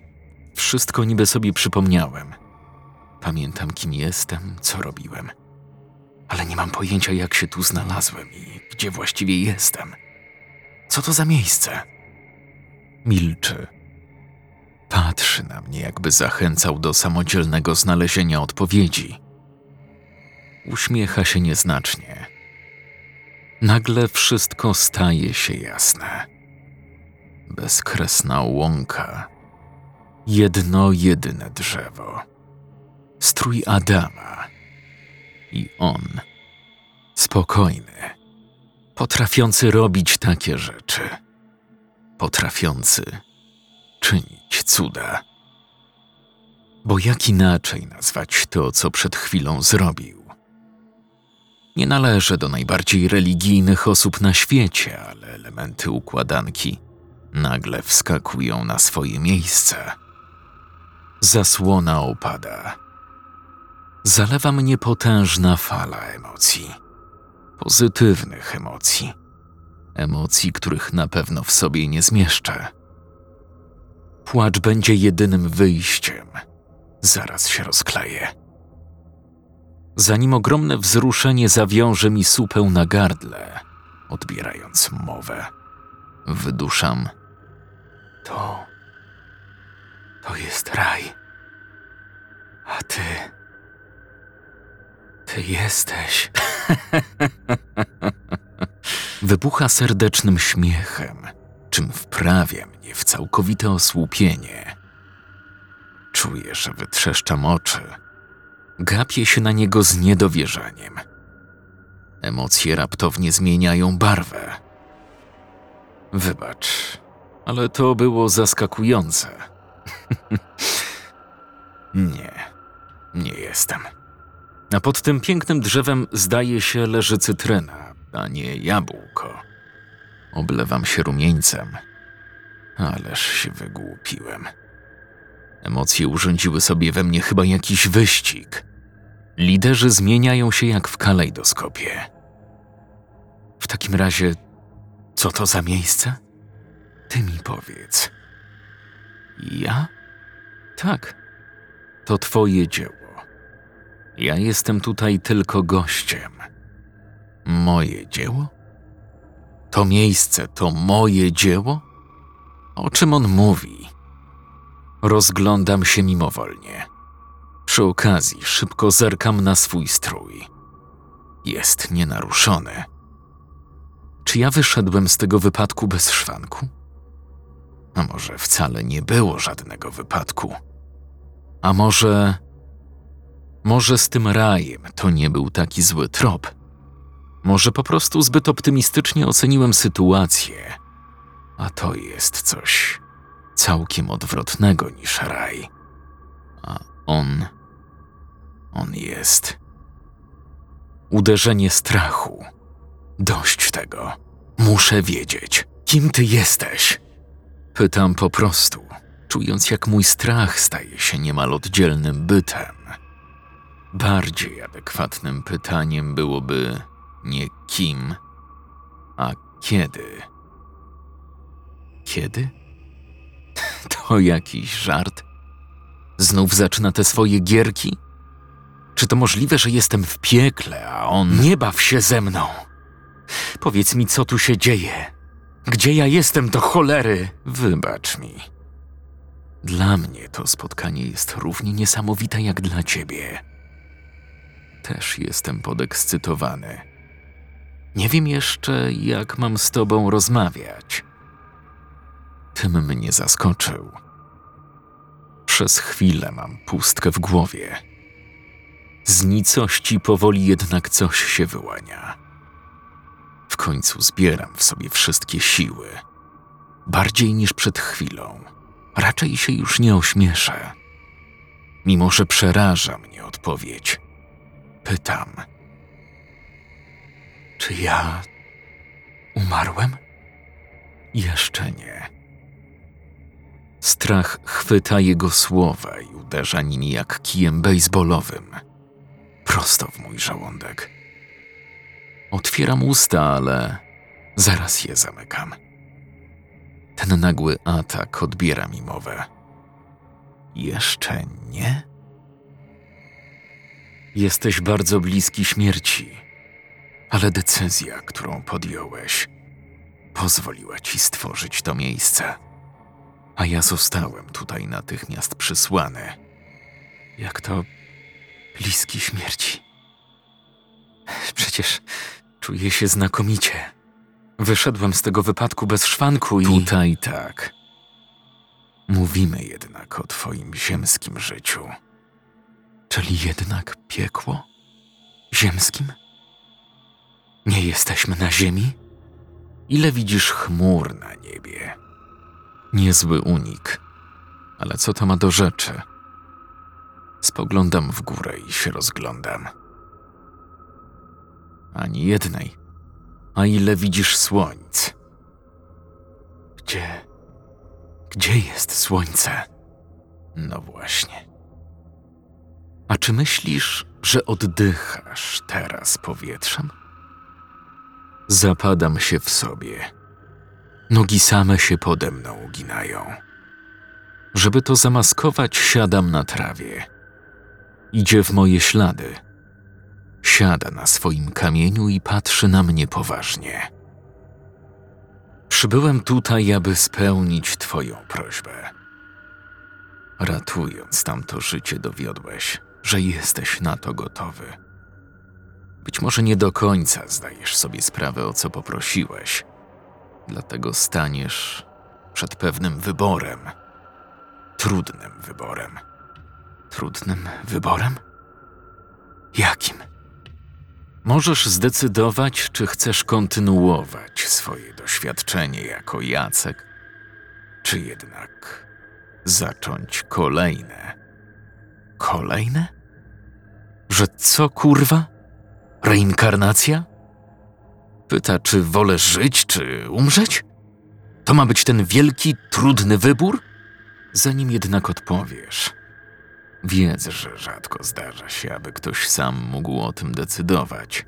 wszystko niby sobie przypomniałem. Pamiętam, kim jestem, co robiłem. Ale nie mam pojęcia, jak się tu znalazłem i gdzie właściwie jestem. Co to za miejsce? Milczy. Patrzy na mnie, jakby zachęcał do samodzielnego znalezienia odpowiedzi. Uśmiecha się nieznacznie. Nagle wszystko staje się jasne. Bezkresna łąka. Jedno jedyne drzewo. Strój Adama. I on. Spokojny. Potrafiący robić takie rzeczy. Potrafiący czynić cuda. Bo jak inaczej nazwać to, co przed chwilą zrobił? Nie należę do najbardziej religijnych osób na świecie, ale elementy układanki nagle wskakują na swoje miejsce. Zasłona opada. Zalewa mnie potężna fala emocji. Pozytywnych emocji. Emocji, których na pewno w sobie nie zmieszczę. Płacz będzie jedynym wyjściem. Zaraz się rozkleję. Zanim ogromne wzruszenie zawiąże mi supę na gardle, odbierając mowę, wyduszam. To. To jest raj. A ty. Ty jesteś. [laughs] Wybucha serdecznym śmiechem, czym wprawia mnie w całkowite osłupienie. Czuję, że wytrzeszczam oczy. Gapię się na niego z niedowierzaniem. Emocje raptownie zmieniają barwę. Wybacz, ale to było zaskakujące. [laughs] nie, nie jestem. A pod tym pięknym drzewem zdaje się leży cytryna, a nie jabłko. Oblewam się rumieńcem. Ależ się wygłupiłem. Emocje urządziły sobie we mnie chyba jakiś wyścig. Liderzy zmieniają się jak w kalejdoskopie. W takim razie, co to za miejsce? Ty mi powiedz. Ja? Tak. To twoje dzieło. Ja jestem tutaj tylko gościem. Moje dzieło? To miejsce to moje dzieło? O czym on mówi? Rozglądam się mimowolnie. Przy okazji szybko zerkam na swój strój. Jest nienaruszony. Czy ja wyszedłem z tego wypadku bez szwanku? A może wcale nie było żadnego wypadku? A może. Może z tym rajem to nie był taki zły trop? Może po prostu zbyt optymistycznie oceniłem sytuację, a to jest coś całkiem odwrotnego niż raj. A on. On jest. Uderzenie strachu. Dość tego. Muszę wiedzieć, kim ty jesteś. Pytam po prostu, czując jak mój strach staje się niemal oddzielnym bytem. Bardziej adekwatnym pytaniem byłoby nie kim, a kiedy. Kiedy? [laughs] To jakiś żart? Znów zaczyna te swoje gierki? Czy to możliwe, że jestem w piekle, a on. Nie baw się ze mną! Powiedz mi, co tu się dzieje. Gdzie ja jestem do cholery? Wybacz mi. Dla mnie to spotkanie jest równie niesamowite jak dla ciebie. Też jestem podekscytowany. Nie wiem jeszcze, jak mam z tobą rozmawiać. Tym mnie zaskoczył. Przez chwilę mam pustkę w głowie. Z nicości powoli jednak coś się wyłania. W końcu zbieram w sobie wszystkie siły. Bardziej niż przed chwilą. Raczej się już nie ośmieszę. Mimo, że przeraża mnie odpowiedź. Pytam. Czy ja umarłem? Jeszcze nie. Strach chwyta jego słowa i uderza nimi jak kijem bejsbolowym. Prosto w mój żołądek. Otwieram usta, ale zaraz je zamykam. Ten nagły atak odbiera mi mowę. Jeszcze nie? Jesteś bardzo bliski śmierci, ale decyzja, którą podjąłeś, pozwoliła ci stworzyć to miejsce. A ja zostałem tutaj natychmiast przysłany. Jak to bliski śmierci. Przecież czuję się znakomicie. Wyszedłem z tego wypadku bez szwanku i. Tutaj tak. Mówimy jednak o twoim ziemskim życiu. Czyli jednak piekło? Ziemskim? Nie jesteśmy na ziemi? Ile widzisz chmur na niebie? Niezły unik. Ale co to ma do rzeczy? Spoglądam w górę i się rozglądam. Ani jednej. A ile widzisz słońc? Gdzie? Gdzie jest słońce? No właśnie. A czy myślisz, że oddychasz teraz powietrzem? Zapadam się w sobie. Nogi same się pode mną uginają. Żeby to zamaskować, siadam na trawie. Idzie w moje ślady. Siada na swoim kamieniu i patrzy na mnie poważnie. Przybyłem tutaj, aby spełnić Twoją prośbę. Ratując tamto życie, dowiodłeś, że jesteś na to gotowy. Być może nie do końca zdajesz sobie sprawę, o co poprosiłeś, dlatego staniesz przed pewnym wyborem. Trudnym wyborem. Trudnym wyborem? Jakim? Możesz zdecydować, czy chcesz kontynuować swoje doświadczenie jako Jacek, czy jednak zacząć kolejne. Kolejne? Że co kurwa? Reinkarnacja? Pyta, czy wolę żyć, czy umrzeć? To ma być ten wielki, trudny wybór? Zanim jednak odpowiesz, wiedz, że rzadko zdarza się, aby ktoś sam mógł o tym decydować.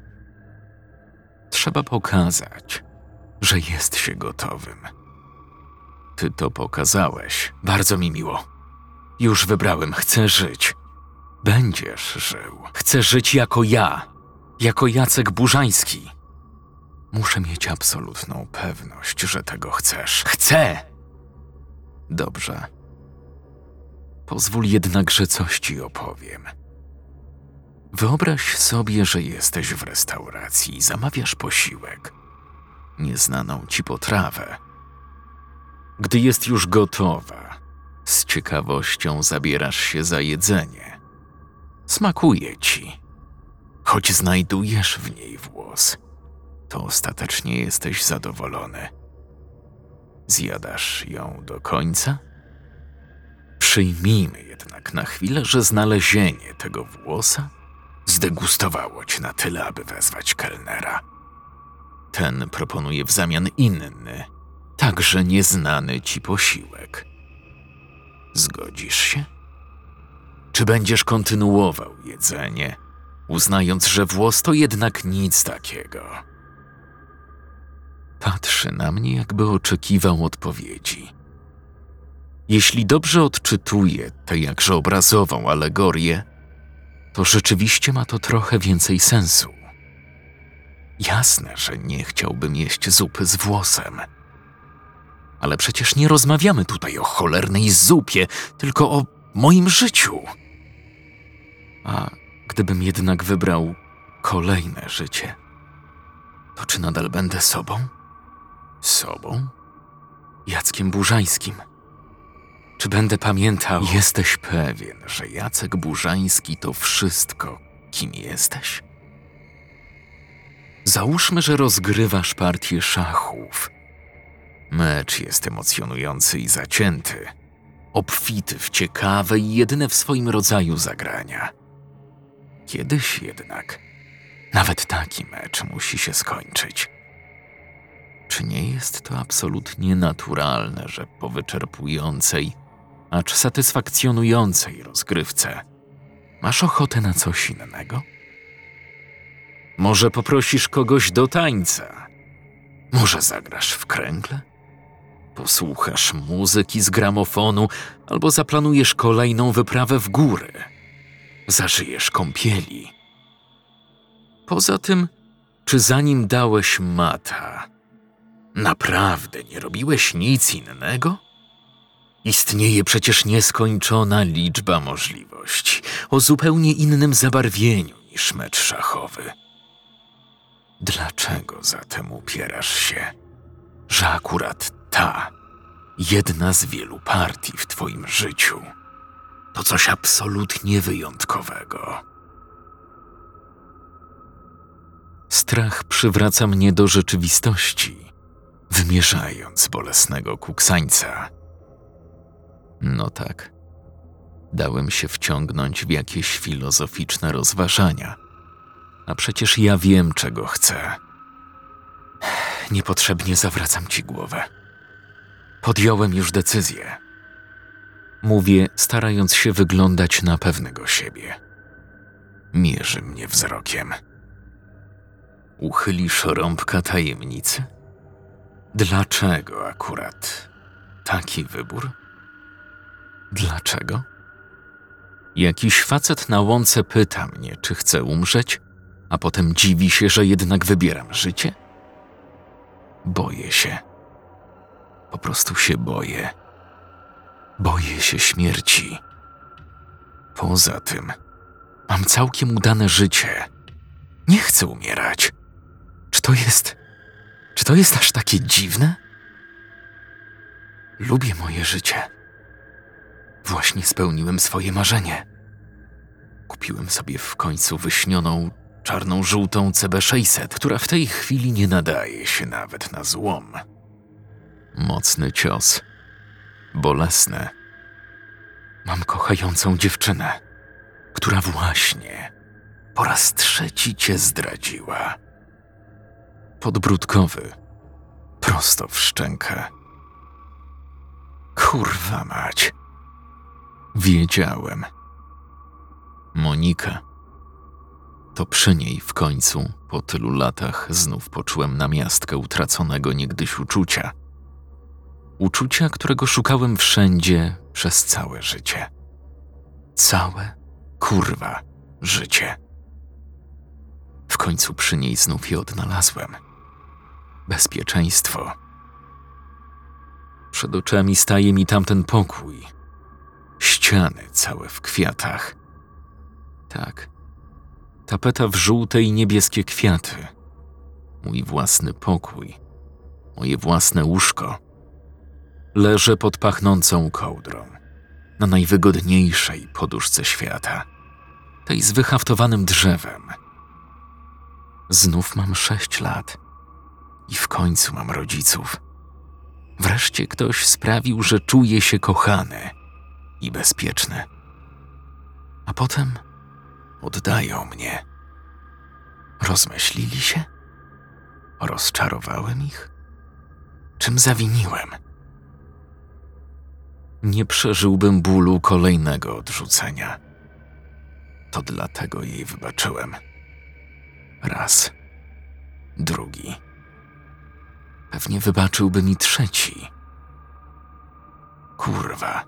Trzeba pokazać, że jest się gotowym. Ty to pokazałeś. Bardzo mi miło. Już wybrałem, chcę żyć. Będziesz żył. Chcę żyć jako ja, jako Jacek Burzański. Muszę mieć absolutną pewność, że tego chcesz. Chcę! Dobrze. Pozwól jednak, że coś ci opowiem. Wyobraź sobie, że jesteś w restauracji i zamawiasz posiłek. nieznaną ci potrawę. Gdy jest już gotowa, z ciekawością zabierasz się za jedzenie. Smakuje ci, choć znajdujesz w niej włos, to ostatecznie jesteś zadowolony. Zjadasz ją do końca? Przyjmijmy jednak na chwilę, że znalezienie tego włosa zdegustowało cię na tyle, aby wezwać kelnera. Ten proponuje w zamian inny, także nieznany ci posiłek. Zgodzisz się? Czy będziesz kontynuował jedzenie, uznając, że włos to jednak nic takiego? Patrzy na mnie, jakby oczekiwał odpowiedzi. Jeśli dobrze odczytuję tę jakże obrazową alegorię, to rzeczywiście ma to trochę więcej sensu. Jasne, że nie chciałbym jeść zupy z włosem. Ale przecież nie rozmawiamy tutaj o cholernej zupie, tylko o moim życiu. A gdybym jednak wybrał kolejne życie, to czy nadal będę sobą? Sobą? Jackiem Burzańskim. Czy będę pamiętał? Jesteś pewien, że Jacek Burzański to wszystko, kim jesteś? Załóżmy, że rozgrywasz partię szachów. Mecz jest emocjonujący i zacięty, obfity w ciekawe i jedyne w swoim rodzaju zagrania. Kiedyś jednak nawet taki mecz musi się skończyć. Czy nie jest to absolutnie naturalne, że po wyczerpującej, acz satysfakcjonującej rozgrywce masz ochotę na coś innego? Może poprosisz kogoś do tańca? Może zagrasz w kręgle? Posłuchasz muzyki z gramofonu albo zaplanujesz kolejną wyprawę w góry. Zażyjesz kąpieli. Poza tym, czy zanim dałeś mata, naprawdę nie robiłeś nic innego? Istnieje przecież nieskończona liczba możliwości o zupełnie innym zabarwieniu niż mecz szachowy. Dlaczego zatem upierasz się, że akurat ta, jedna z wielu partii w Twoim życiu, to coś absolutnie wyjątkowego? Strach przywraca mnie do rzeczywistości, wymierzając bolesnego kuksańca. No tak, dałem się wciągnąć w jakieś filozoficzne rozważania, a przecież ja wiem, czego chcę. Niepotrzebnie zawracam ci głowę. Podjąłem już decyzję. Mówię, starając się wyglądać na pewnego siebie. Mierzy mnie wzrokiem. Uchylisz rąbka tajemnicy? Dlaczego akurat taki wybór? Dlaczego? Jakiś facet na łące pyta mnie, czy chcę umrzeć, a potem dziwi się, że jednak wybieram życie? Boję się. Po prostu się boję. Boję się śmierci. Poza tym, mam całkiem udane życie. Nie chcę umierać. Czy to jest. Czy to jest aż takie dziwne? Lubię moje życie. Właśnie spełniłem swoje marzenie. Kupiłem sobie w końcu wyśnioną, czarną żółtą CB600, która w tej chwili nie nadaje się nawet na złom. Mocny cios. Bolesny. Mam kochającą dziewczynę, która właśnie po raz trzeci cię zdradziła. Podbródkowy. Prosto w szczękę. Kurwa mać. Wiedziałem. Monika. To przy niej w końcu, po tylu latach, znów poczułem namiastkę utraconego niegdyś uczucia. Uczucia, którego szukałem wszędzie przez całe życie. Całe, kurwa, życie. W końcu przy niej znów je odnalazłem. Bezpieczeństwo. Przed oczami staje mi tamten pokój. Ściany całe w kwiatach. Tak. Tapeta w żółte i niebieskie kwiaty. Mój własny pokój, moje własne łóżko. Leżę pod pachnącą kołdrą, na najwygodniejszej poduszce świata, tej z wyhaftowanym drzewem. Znów mam sześć lat i w końcu mam rodziców. Wreszcie ktoś sprawił, że czuję się kochany i bezpieczny. A potem oddają mnie. Rozmyślili się? Rozczarowałem ich? Czym zawiniłem? Nie przeżyłbym bólu kolejnego odrzucenia. To dlatego jej wybaczyłem. Raz, drugi. Pewnie wybaczyłby mi trzeci. Kurwa.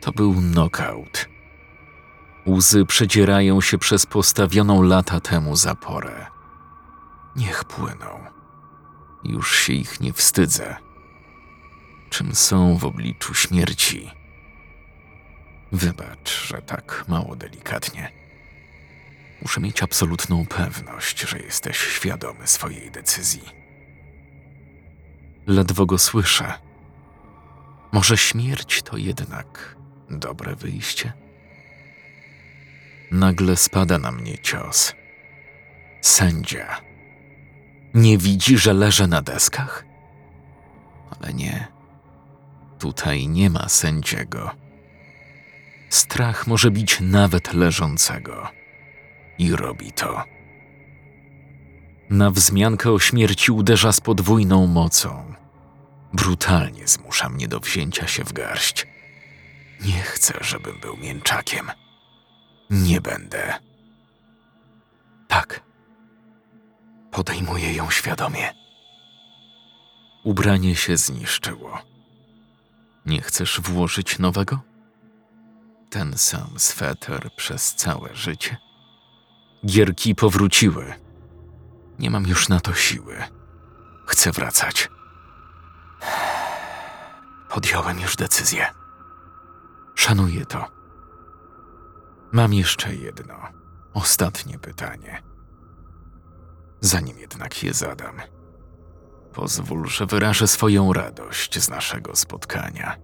To był knockout. Łzy przedzierają się przez postawioną lata temu zaporę. Niech płyną. Już się ich nie wstydzę. Czym są w obliczu śmierci? Wybacz, że tak mało delikatnie. Muszę mieć absolutną pewność, że jesteś świadomy swojej decyzji. Ledwo go słyszę. Może śmierć to jednak dobre wyjście? Nagle spada na mnie cios. Sędzia. Nie widzi, że leżę na deskach? Ale nie. Tutaj nie ma sędziego. Strach może bić nawet leżącego. I robi to. Na wzmiankę o śmierci uderza z podwójną mocą. Brutalnie zmusza mnie do wzięcia się w garść. Nie chcę, żebym był mięczakiem. Nie będę. Tak. Podejmuję ją świadomie. Ubranie się zniszczyło. Nie chcesz włożyć nowego? Ten sam sweter przez całe życie. Gierki powróciły. Nie mam już na to siły. Chcę wracać. Podjąłem już decyzję. Szanuję to. Mam jeszcze jedno, ostatnie pytanie. Zanim jednak je zadam, pozwól, że wyrażę swoją radość z naszego spotkania.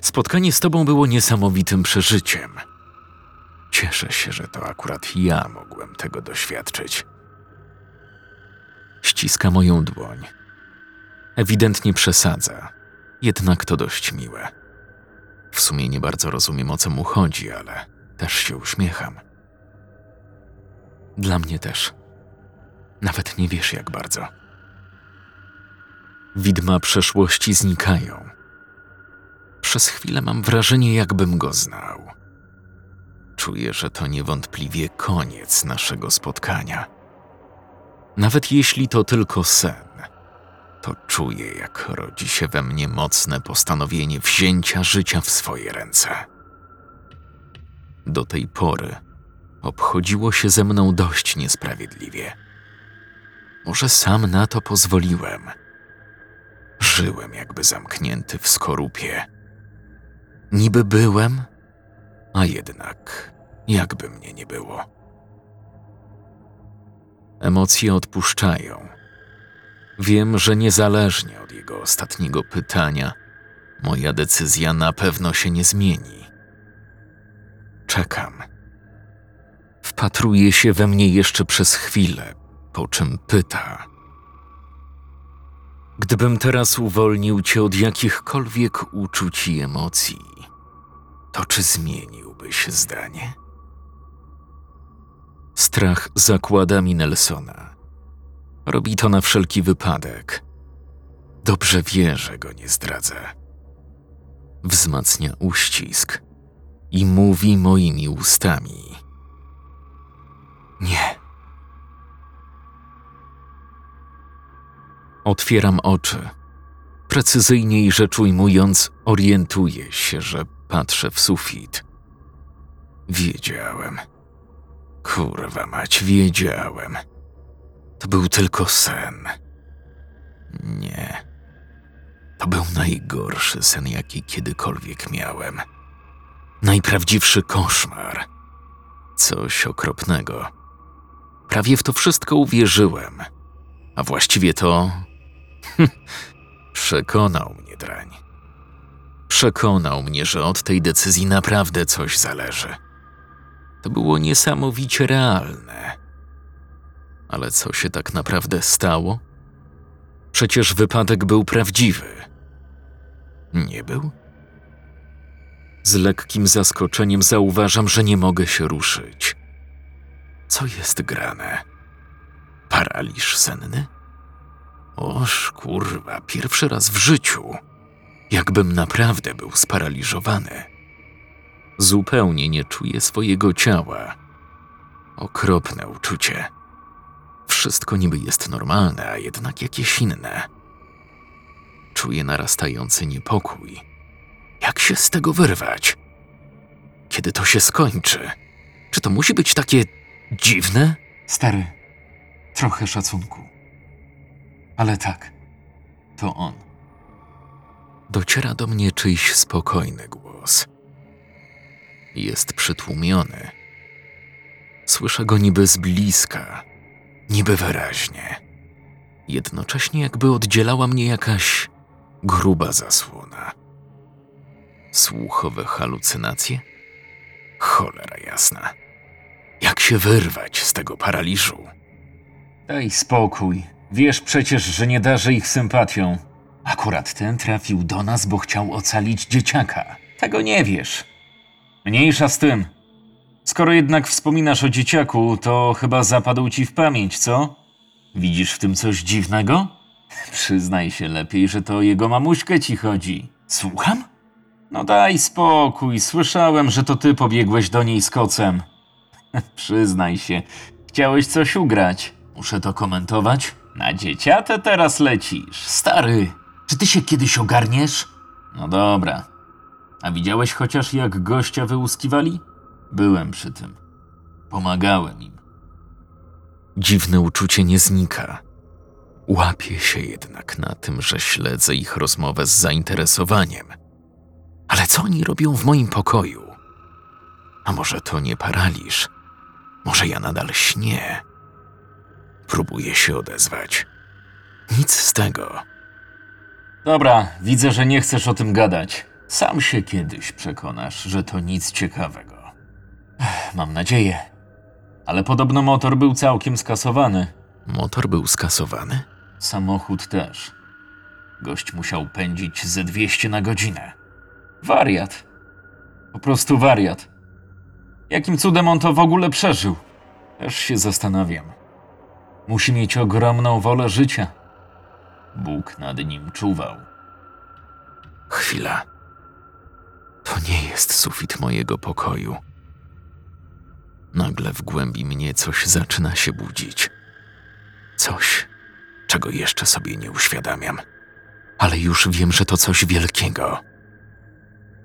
Spotkanie z Tobą było niesamowitym przeżyciem. Cieszę się, że to akurat ja mogłem tego doświadczyć. Ściska moją dłoń. Ewidentnie przesadza, jednak to dość miłe. W sumie nie bardzo rozumiem o co mu chodzi, ale też się uśmiecham. Dla mnie też. Nawet nie wiesz jak bardzo. Widma przeszłości znikają. Przez chwilę mam wrażenie, jakbym go znał. Czuję, że to niewątpliwie koniec naszego spotkania. Nawet jeśli to tylko sen, to czuję, jak rodzi się we mnie mocne postanowienie wzięcia życia w swoje ręce. Do tej pory obchodziło się ze mną dość niesprawiedliwie. Może sam na to pozwoliłem. Żyłem jakby zamknięty w skorupie. Niby byłem, a jednak jakby mnie nie było. Emocje odpuszczają. Wiem, że niezależnie od jego ostatniego pytania, moja decyzja na pewno się nie zmieni. Czekam. Wpatruje się we mnie jeszcze przez chwilę, po czym pyta. Gdybym teraz uwolnił cię od jakichkolwiek uczuć i emocji, to czy zmieniłbyś zdanie? Strach zakłada mi Nelsona. Robi to na wszelki wypadek. Dobrze wie, że go nie zdradzę. Wzmacnia uścisk i mówi moimi ustami. Nie. Otwieram oczy. Precyzyjniej rzecz ujmując, orientuję się, że patrzę w sufit. Wiedziałem. Kurwa mać, wiedziałem. To był tylko sen. Nie. To był najgorszy sen, jaki kiedykolwiek miałem. Najprawdziwszy koszmar. Coś okropnego. Prawie w to wszystko uwierzyłem. A właściwie to. [laughs] przekonał mnie drań. Przekonał mnie, że od tej decyzji naprawdę coś zależy. To było niesamowicie realne. Ale co się tak naprawdę stało? Przecież wypadek był prawdziwy. Nie był? Z lekkim zaskoczeniem zauważam, że nie mogę się ruszyć. Co jest grane? Paraliż senny? Oż kurwa, pierwszy raz w życiu. Jakbym naprawdę był sparaliżowany. Zupełnie nie czuję swojego ciała. Okropne uczucie. Wszystko niby jest normalne, a jednak jakieś inne. Czuję narastający niepokój. Jak się z tego wyrwać? Kiedy to się skończy? Czy to musi być takie dziwne? Stary, trochę szacunku. Ale tak, to on. Dociera do mnie czyjś spokojny głos. Jest przytłumiony. Słyszę go niby z bliska, niby wyraźnie. Jednocześnie jakby oddzielała mnie jakaś gruba zasłona. Słuchowe halucynacje? Cholera jasna. Jak się wyrwać z tego paraliżu? Daj spokój. Wiesz przecież, że nie darzę ich sympatią. Akurat ten trafił do nas, bo chciał ocalić dzieciaka. Tego nie wiesz. Mniejsza z tym. Skoro jednak wspominasz o dzieciaku, to chyba zapadł ci w pamięć, co? Widzisz w tym coś dziwnego? [laughs] Przyznaj się lepiej, że to o jego mamuśkę ci chodzi. Słucham? No daj spokój, słyszałem, że to ty pobiegłeś do niej z kocem. [laughs] Przyznaj się, chciałeś coś ugrać. Muszę to komentować? Na dzieciatę teraz lecisz. Stary, czy ty się kiedyś ogarniesz? No dobra. A widziałeś chociaż jak gościa wyłuskiwali? Byłem przy tym. Pomagałem im. Dziwne uczucie nie znika. Łapię się jednak na tym, że śledzę ich rozmowę z zainteresowaniem. Ale co oni robią w moim pokoju? A może to nie paraliż? Może ja nadal śnię? Próbuję się odezwać. Nic z tego. Dobra, widzę, że nie chcesz o tym gadać. Sam się kiedyś przekonasz, że to nic ciekawego. Ech, Mam nadzieję. Ale podobno motor był całkiem skasowany. Motor był skasowany? Samochód też. Gość musiał pędzić ze 200 na godzinę. Wariat. Po prostu wariat. Jakim cudem on to w ogóle przeżył? Też się zastanawiam. Musi mieć ogromną wolę życia. Bóg nad nim czuwał. Chwila. To nie jest sufit mojego pokoju. Nagle w głębi mnie coś zaczyna się budzić. Coś, czego jeszcze sobie nie uświadamiam. Ale już wiem, że to coś wielkiego.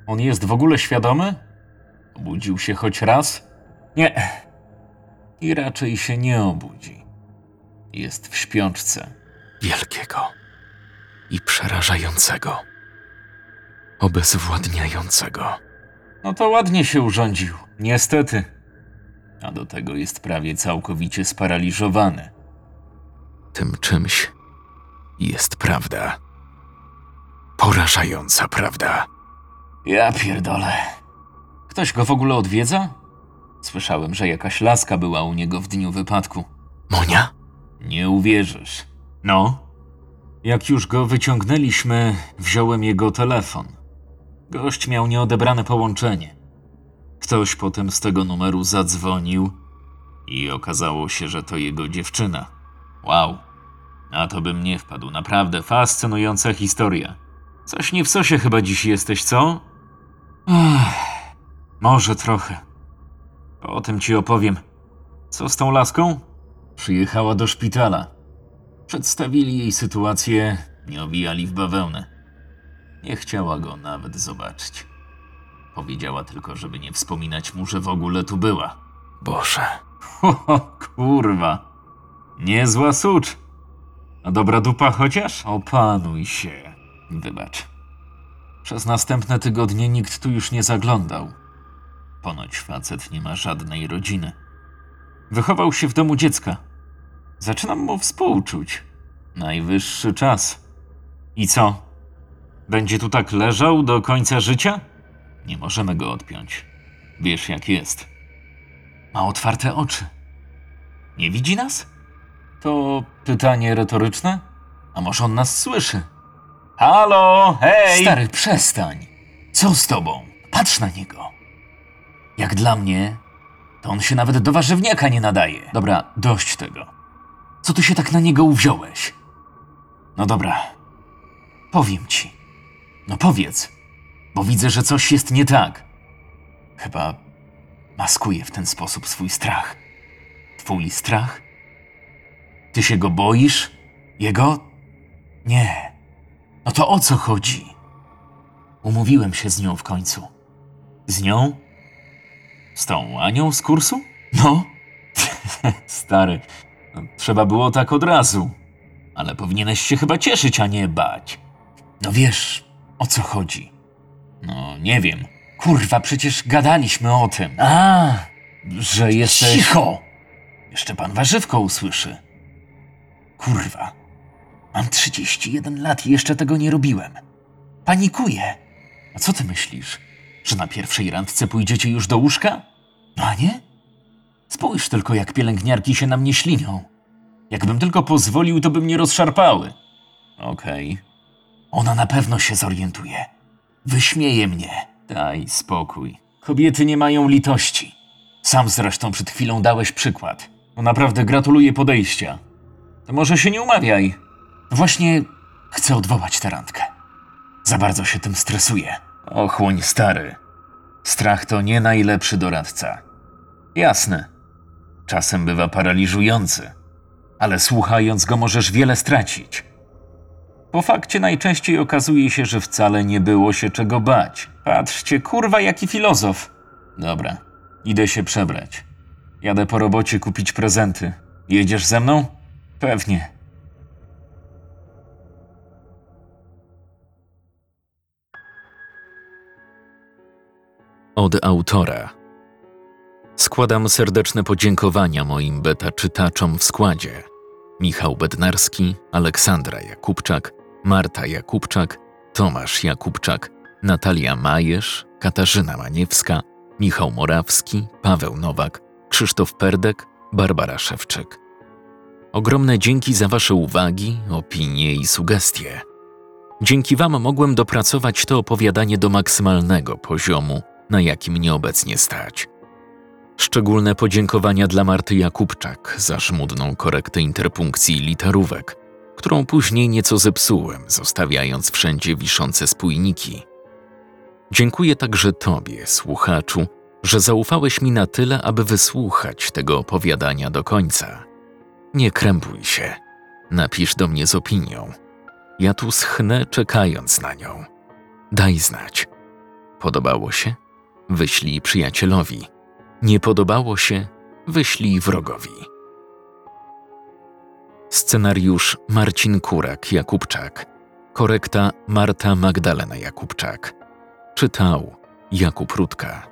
On jest w ogóle świadomy? Obudził się choć raz? Nie. I raczej się nie obudzi. Jest w śpiączce. Wielkiego i przerażającego. Obezwładniającego. No to ładnie się urządził, niestety. A do tego jest prawie całkowicie sparaliżowany. Tym czymś jest prawda. Porażająca prawda. Ja pierdolę. Ktoś go w ogóle odwiedza? Słyszałem, że jakaś laska była u niego w dniu wypadku. Monia? Nie uwierzysz. No? Jak już go wyciągnęliśmy, wziąłem jego telefon. Gość miał nieodebrane połączenie. Ktoś potem z tego numeru zadzwonił i okazało się, że to jego dziewczyna. Wow. Na to bym nie wpadł. Naprawdę fascynująca historia. Coś nie w sosie chyba dziś jesteś, co? Ach, może trochę. O tym ci opowiem. Co z tą laską? Przyjechała do szpitala. Przedstawili jej sytuację, nie owijali w bawełnę. Nie chciała go nawet zobaczyć. Powiedziała tylko, żeby nie wspominać mu, że w ogóle tu była. Boże. [laughs] O, kurwa. Niezła sucz. A dobra dupa chociaż? Opanuj się. Wybacz. Przez następne tygodnie nikt tu już nie zaglądał. Ponoć facet nie ma żadnej rodziny. Wychował się w domu dziecka. Zaczynam mu współczuć. Najwyższy czas. I co? Będzie tu tak leżał do końca życia? Nie możemy go odpiąć. Wiesz jak jest. Ma otwarte oczy. Nie widzi nas? To pytanie retoryczne? A może on nas słyszy? Halo, hej! Stary, przestań. Co z tobą? Patrz na niego. Jak dla mnie, to on się nawet do warzywniaka nie nadaje. Dobra, dość tego. Co ty się tak na niego uwziąłeś? No dobra. Powiem ci. No powiedz, bo widzę, że coś jest nie tak. Chyba maskuje w ten sposób swój strach. Twój strach? Ty się go boisz? Jego? Nie. No to o co chodzi? Umówiłem się z nią w końcu. Z nią? Z tą Anią z kursu? No. [laughs] Stary, trzeba było tak od razu. Ale powinieneś się chyba cieszyć, a nie bać. No wiesz, o co chodzi. No, nie wiem. Kurwa, przecież gadaliśmy o tym. A, że jesteś... Cicho! Jeszcze pan warzywko usłyszy. Kurwa. Mam 31 lat i jeszcze tego nie robiłem. Panikuję. A co ty myślisz? Że na pierwszej randce pójdziecie już do łóżka? No a nie? Spójrz tylko, jak pielęgniarki się na mnie ślinią. Jakbym tylko pozwolił, to by mnie rozszarpały. Okej. Ona na pewno się zorientuje. Wyśmieje mnie. Daj spokój. Kobiety nie mają litości. Sam zresztą przed chwilą dałeś przykład. No naprawdę gratuluję podejścia. To może się nie umawiaj. Właśnie chcę odwołać tę randkę. Za bardzo się tym stresuję. Ochłoń, stary. Strach to nie najlepszy doradca. Jasne. Czasem bywa paraliżujący, ale słuchając go możesz wiele stracić. Po fakcie najczęściej okazuje się, że wcale nie było się czego bać. Patrzcie, kurwa, jaki filozof. Dobra, idę się przebrać. Jadę po robocie kupić prezenty. Jedziesz ze mną? Pewnie. Od autora. Składam serdeczne podziękowania moim beta czytaczom w składzie. Michał Bednarski, Aleksandra Jakubczak, Marta Jakubczak, Tomasz Jakubczak, Natalia Majesz, Katarzyna Maniewska, Michał Morawski, Paweł Nowak, Krzysztof Perdek, Barbara Szewczyk. Ogromne dzięki za Wasze uwagi, opinie i sugestie. Dzięki Wam mogłem dopracować to opowiadanie do maksymalnego poziomu, na jakim mnie obecnie stać. Szczególne podziękowania dla Marty Jakubczak za żmudną korektę interpunkcji literówek, którą później nieco zepsułem, zostawiając wszędzie wiszące spójniki. Dziękuję także Tobie, słuchaczu, że zaufałeś mi na tyle, aby wysłuchać tego opowiadania do końca. Nie krępuj się. Napisz do mnie z opinią. Ja tu schnę, czekając na nią. Daj znać. Podobało się? Wyślij przyjacielowi. Nie podobało się? Wyślij wrogowi. Scenariusz Marcin Kurak Jakubczak. Korekta Marta Magdalena Jakubczak. Czytał Jakub Rutka.